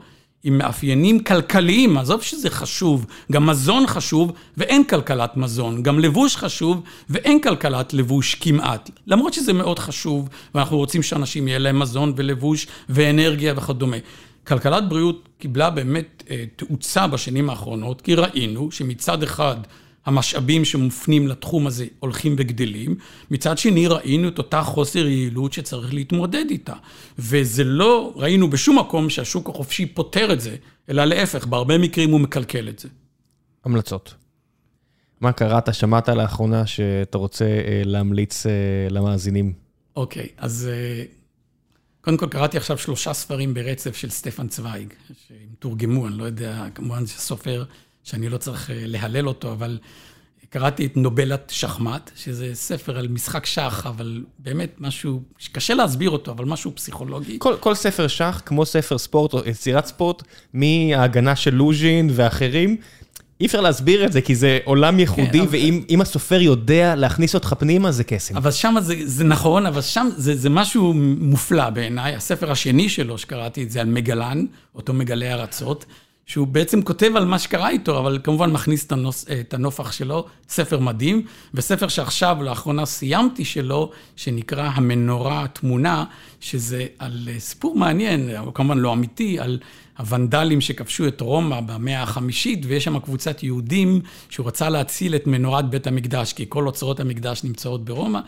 עם מאפיינים כלכליים, עזוב שזה חשוב, גם מזון חשוב ואין כלכלת מזון, גם לבוש חשוב ואין כלכלת לבוש כמעט. למרות שזה מאוד חשוב, ואנחנו רוצים שאנשים יהיה להם מזון ולבוש ואנרגיה וכדומה. כלכלת בריאות קיבלה באמת אה, תאוצה בשנים האחרונות, כי ראינו שמצד אחד המשאבים שמופנים לתחום הזה הולכים וגדלים. מצד שני, ראינו את אותה חוסר יעילות שצריך להתמודד איתה. וזה לא, ראינו בשום מקום שהשוק החופשי פותר את זה, אלא להפך, בהרבה מקרים הוא מקלקל את זה. המלצות. מה קראת, שמעת לאחרונה שאתה רוצה אה, להמליץ אה, למאזינים? אוקיי, okay, אז אה, קודם כל קראתי עכשיו שלושה ספרים ברצף של סטפן צוויג, שהם תורגמו, אני לא יודע, כמובן זה סופר שאני לא צריך אה, להלל אותו, אבל קראתי את נובלת שחמט, שזה ספר על משחק שח, אבל באמת משהו שקשה להסביר אותו, אבל משהו פסיכולוגי. כל, כל ספר שח, כמו ספר ספורט או יצירת ספורט, מההגנה של לוז'ין ואחרים, אי אפשר להסביר את זה, כי זה עולם ייחודי, כן, ואם אבל... הסופר יודע להכניס אותך פנימה, זה קסם. אבל שם זה, זה נכון, אבל שם זה, זה משהו מופלא בעיניי. הספר השני שלו, שקראתי את זה, על מגלן, אותו מגלה ארצות. שהוא בעצם כותב על מה שקרה איתו, אבל כמובן מכניס את, הנוס, את הנופח שלו, ספר מדהים, וספר שעכשיו, לאחרונה סיימתי שלו, שנקרא המנורה התמונה, שזה על אה, סיפור מעניין, אבל כמובן לא אמיתי, על הוונדלים שכבשו את רומא במאה החמישית, ויש שם קבוצת יהודים שהוא רצה להציל את מנורת בית המקדש, כי כל אוצרות המקדש נמצאות ברומא.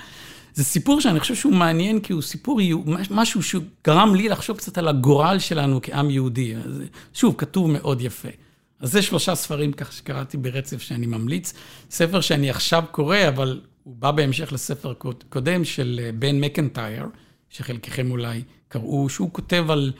זה סיפור שאני חושב שהוא מעניין, כי הוא סיפור, משהו שגרם לי לחשוב קצת על הגורל שלנו כעם יהודי. שוב, כתוב מאוד יפה. אז זה שלושה ספרים ככה שקראתי ברצף שאני ממליץ. ספר שאני עכשיו קורא, אבל הוא בא בהמשך לספר קודם של אה, בן מקנטייר, שחלקכם אולי קראו, שהוא כותב על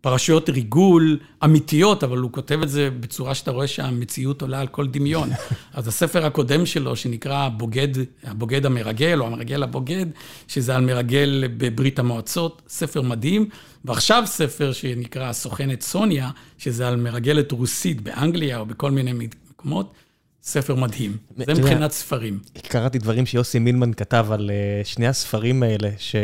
פרשיות ריגול אמיתיות, אבל הוא כותב את זה בצורה שאתה רואה שהמציאות עולה על כל דמיון. אז הספר הקודם שלו, שנקרא הבוגד, הבוגד המרגל, או המרגל הבוגד, שזה על מרגל בברית המועצות, ספר מדהים. ועכשיו ספר שנקרא הסוכנת סוניה, שזה על מרגלת רוסית באנגליה או בכל מיני מקומות. ספר מדהים, זה מבחינת ספרים. קראתי דברים שיוסי מילמן כתב על אה, שני הספרים האלה, ש...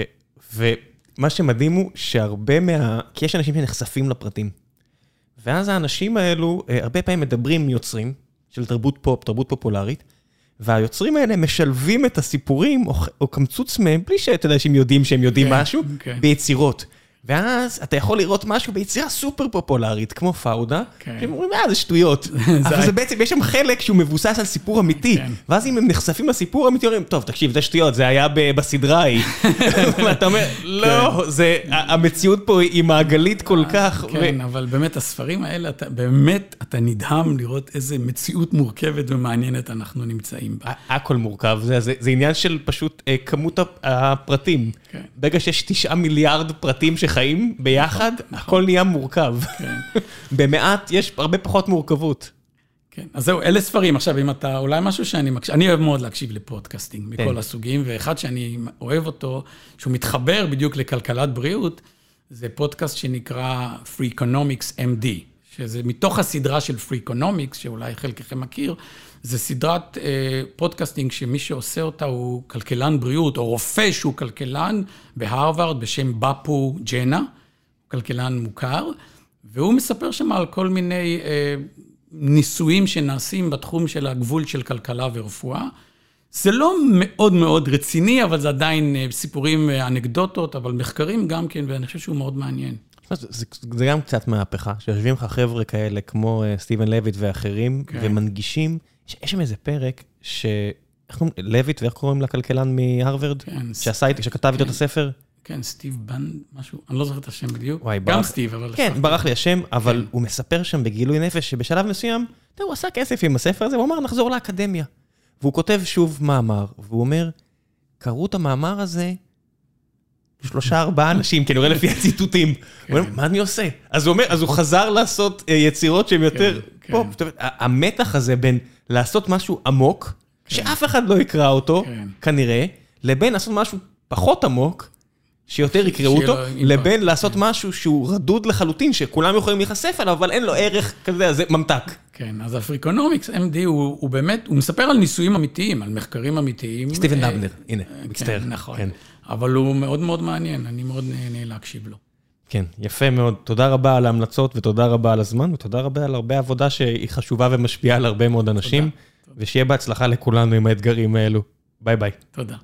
מה שמדהים הוא שהרבה מה... כי יש אנשים שנחשפים לפרטים. ואז האנשים האלו, אה, הרבה פעמים מדברים עם יוצרים של תרבות פופ, תרבות פופולרית, והיוצרים האלה משלבים את הסיפורים, או, או קמצוץ מהם, בלי שאתה יודע שהם יודעים שהם יודעים okay, כן, משהו, okay. כן. ביצירות. ואז אתה יכול לראות משהו ביצירה סופר פופולרית, כמו פאודה, כן. שהם אומרים, אה, זה שטויות. אבל זה בעצם, יש שם חלק שהוא מבוסס על סיפור אמיתי. כן. ואז אם הם נחשפים לסיפור אמיתי, אומרים, טוב, תקשיב, זה שטויות, זה היה בסדרה ההיא. ואתה אומר, לא, כן. המציאות פה היא מעגלית כל אה, כך. כן, אבל באמת, הספרים האלה, באמת, אתה נדהם לראות איזה מציאות מורכבת ומעניינת אנחנו נמצאים בה. הכל מורכב, זה עניין של פשוט אה, כמות הפרטים. ברגע שיש תשעה מיליארד פרטים שחיים ביחד, נכון, נכון. הכל נהיה מורכב. כן. במעט יש הרבה פחות מורכבות. כן, אז זהו, אלה ספרים. עכשיו, אם אתה, אולי משהו שאני מקשיב, אני אוהב מאוד להקשיב לפודקאסטינג מכל כן. הסוגים, ואחד שאני אוהב אותו, שהוא מתחבר בדיוק לכלכלת בריאות, זה פודקאסט שנקרא Freakonomics MD, שזה מתוך הסדרה של Freakonomics, שאולי חלקכם מכיר, זה סדרת אה, podcasting שמי שעושה אותה הוא כלכלן בריאות, או רופא שהוא כלכלן בהרווארד בשם באפו ג'נה, כלכלן מוכר, והוא מספר שם על כל מיני אה, ניסויים שנעשים בתחום של הגבול של כלכלה ורפואה. זה לא מאוד מאוד רציני, אבל זה עדיין אה, סיפורים, אה, אנקדוטות, אבל מחקרים גם כן, ואני חושב שהוא מאוד מעניין. זה, זה, זה גם קצת מהפכה, שיושבים לך חבר'ה כאלה כמו אה, סטיבן לויט ואחרים, כן. ומנגישים, יש שם איזה פרק ש... איך קוראים, לויט, ואיך קוראים לכלכלן מהרווארד? כן. שעשה איתי, שכתב איתו כן. את הספר? כן, סטיב בנד, משהו, אני לא זוכר את השם בדיוק. וואי, ברח. גם סטיב, אבל... כן, ברח לי השם, אבל כן. הוא מספר שם בגילוי נפש שבשלב מסוים, הוא עשה כסף עם הספר הזה, הוא אמר, נחזור לאקדמיה. והוא כותב שוב מאמר, והוא אומר, קראו את המאמר הזה שלושה, ארבעה אנשים, כי אני רואה לפי הציטוטים. הוא אומר, מה אני עושה? אז הוא אומר, אז הוא חזר לעשות אה, יצירות שהן יותר... כן, כן. המתח הזה בין לעשות משהו עמוק, שאף אחד לא יקרא אותו, כנראה, לבין לעשות משהו פחות עמוק, שיותר יקראו אותו, לבין לעשות כן. משהו שהוא רדוד לחלוטין, שכולם יכולים להיחשף אליו, אבל אין לו ערך כזה, זה ממתק. כן, אז אפריקונומיקס, MD, הוא, הוא באמת, הוא מספר על ניסויים אמיתיים, על מחקרים אמיתיים. סטיבן אה, דבנר, הנה, כן, מצטער. נכון, כן. אבל הוא מאוד מאוד מעניין, אני מאוד נהנה להקשיב לו. כן, יפה מאוד. תודה רבה על ההמלצות ותודה רבה על הזמן, ותודה רבה על הרבה עבודה שהיא חשובה ומשפיעה על הרבה מאוד אנשים, תודה. ושיהיה בהצלחה לכולנו עם האתגרים האלו. ביי ביי. תודה.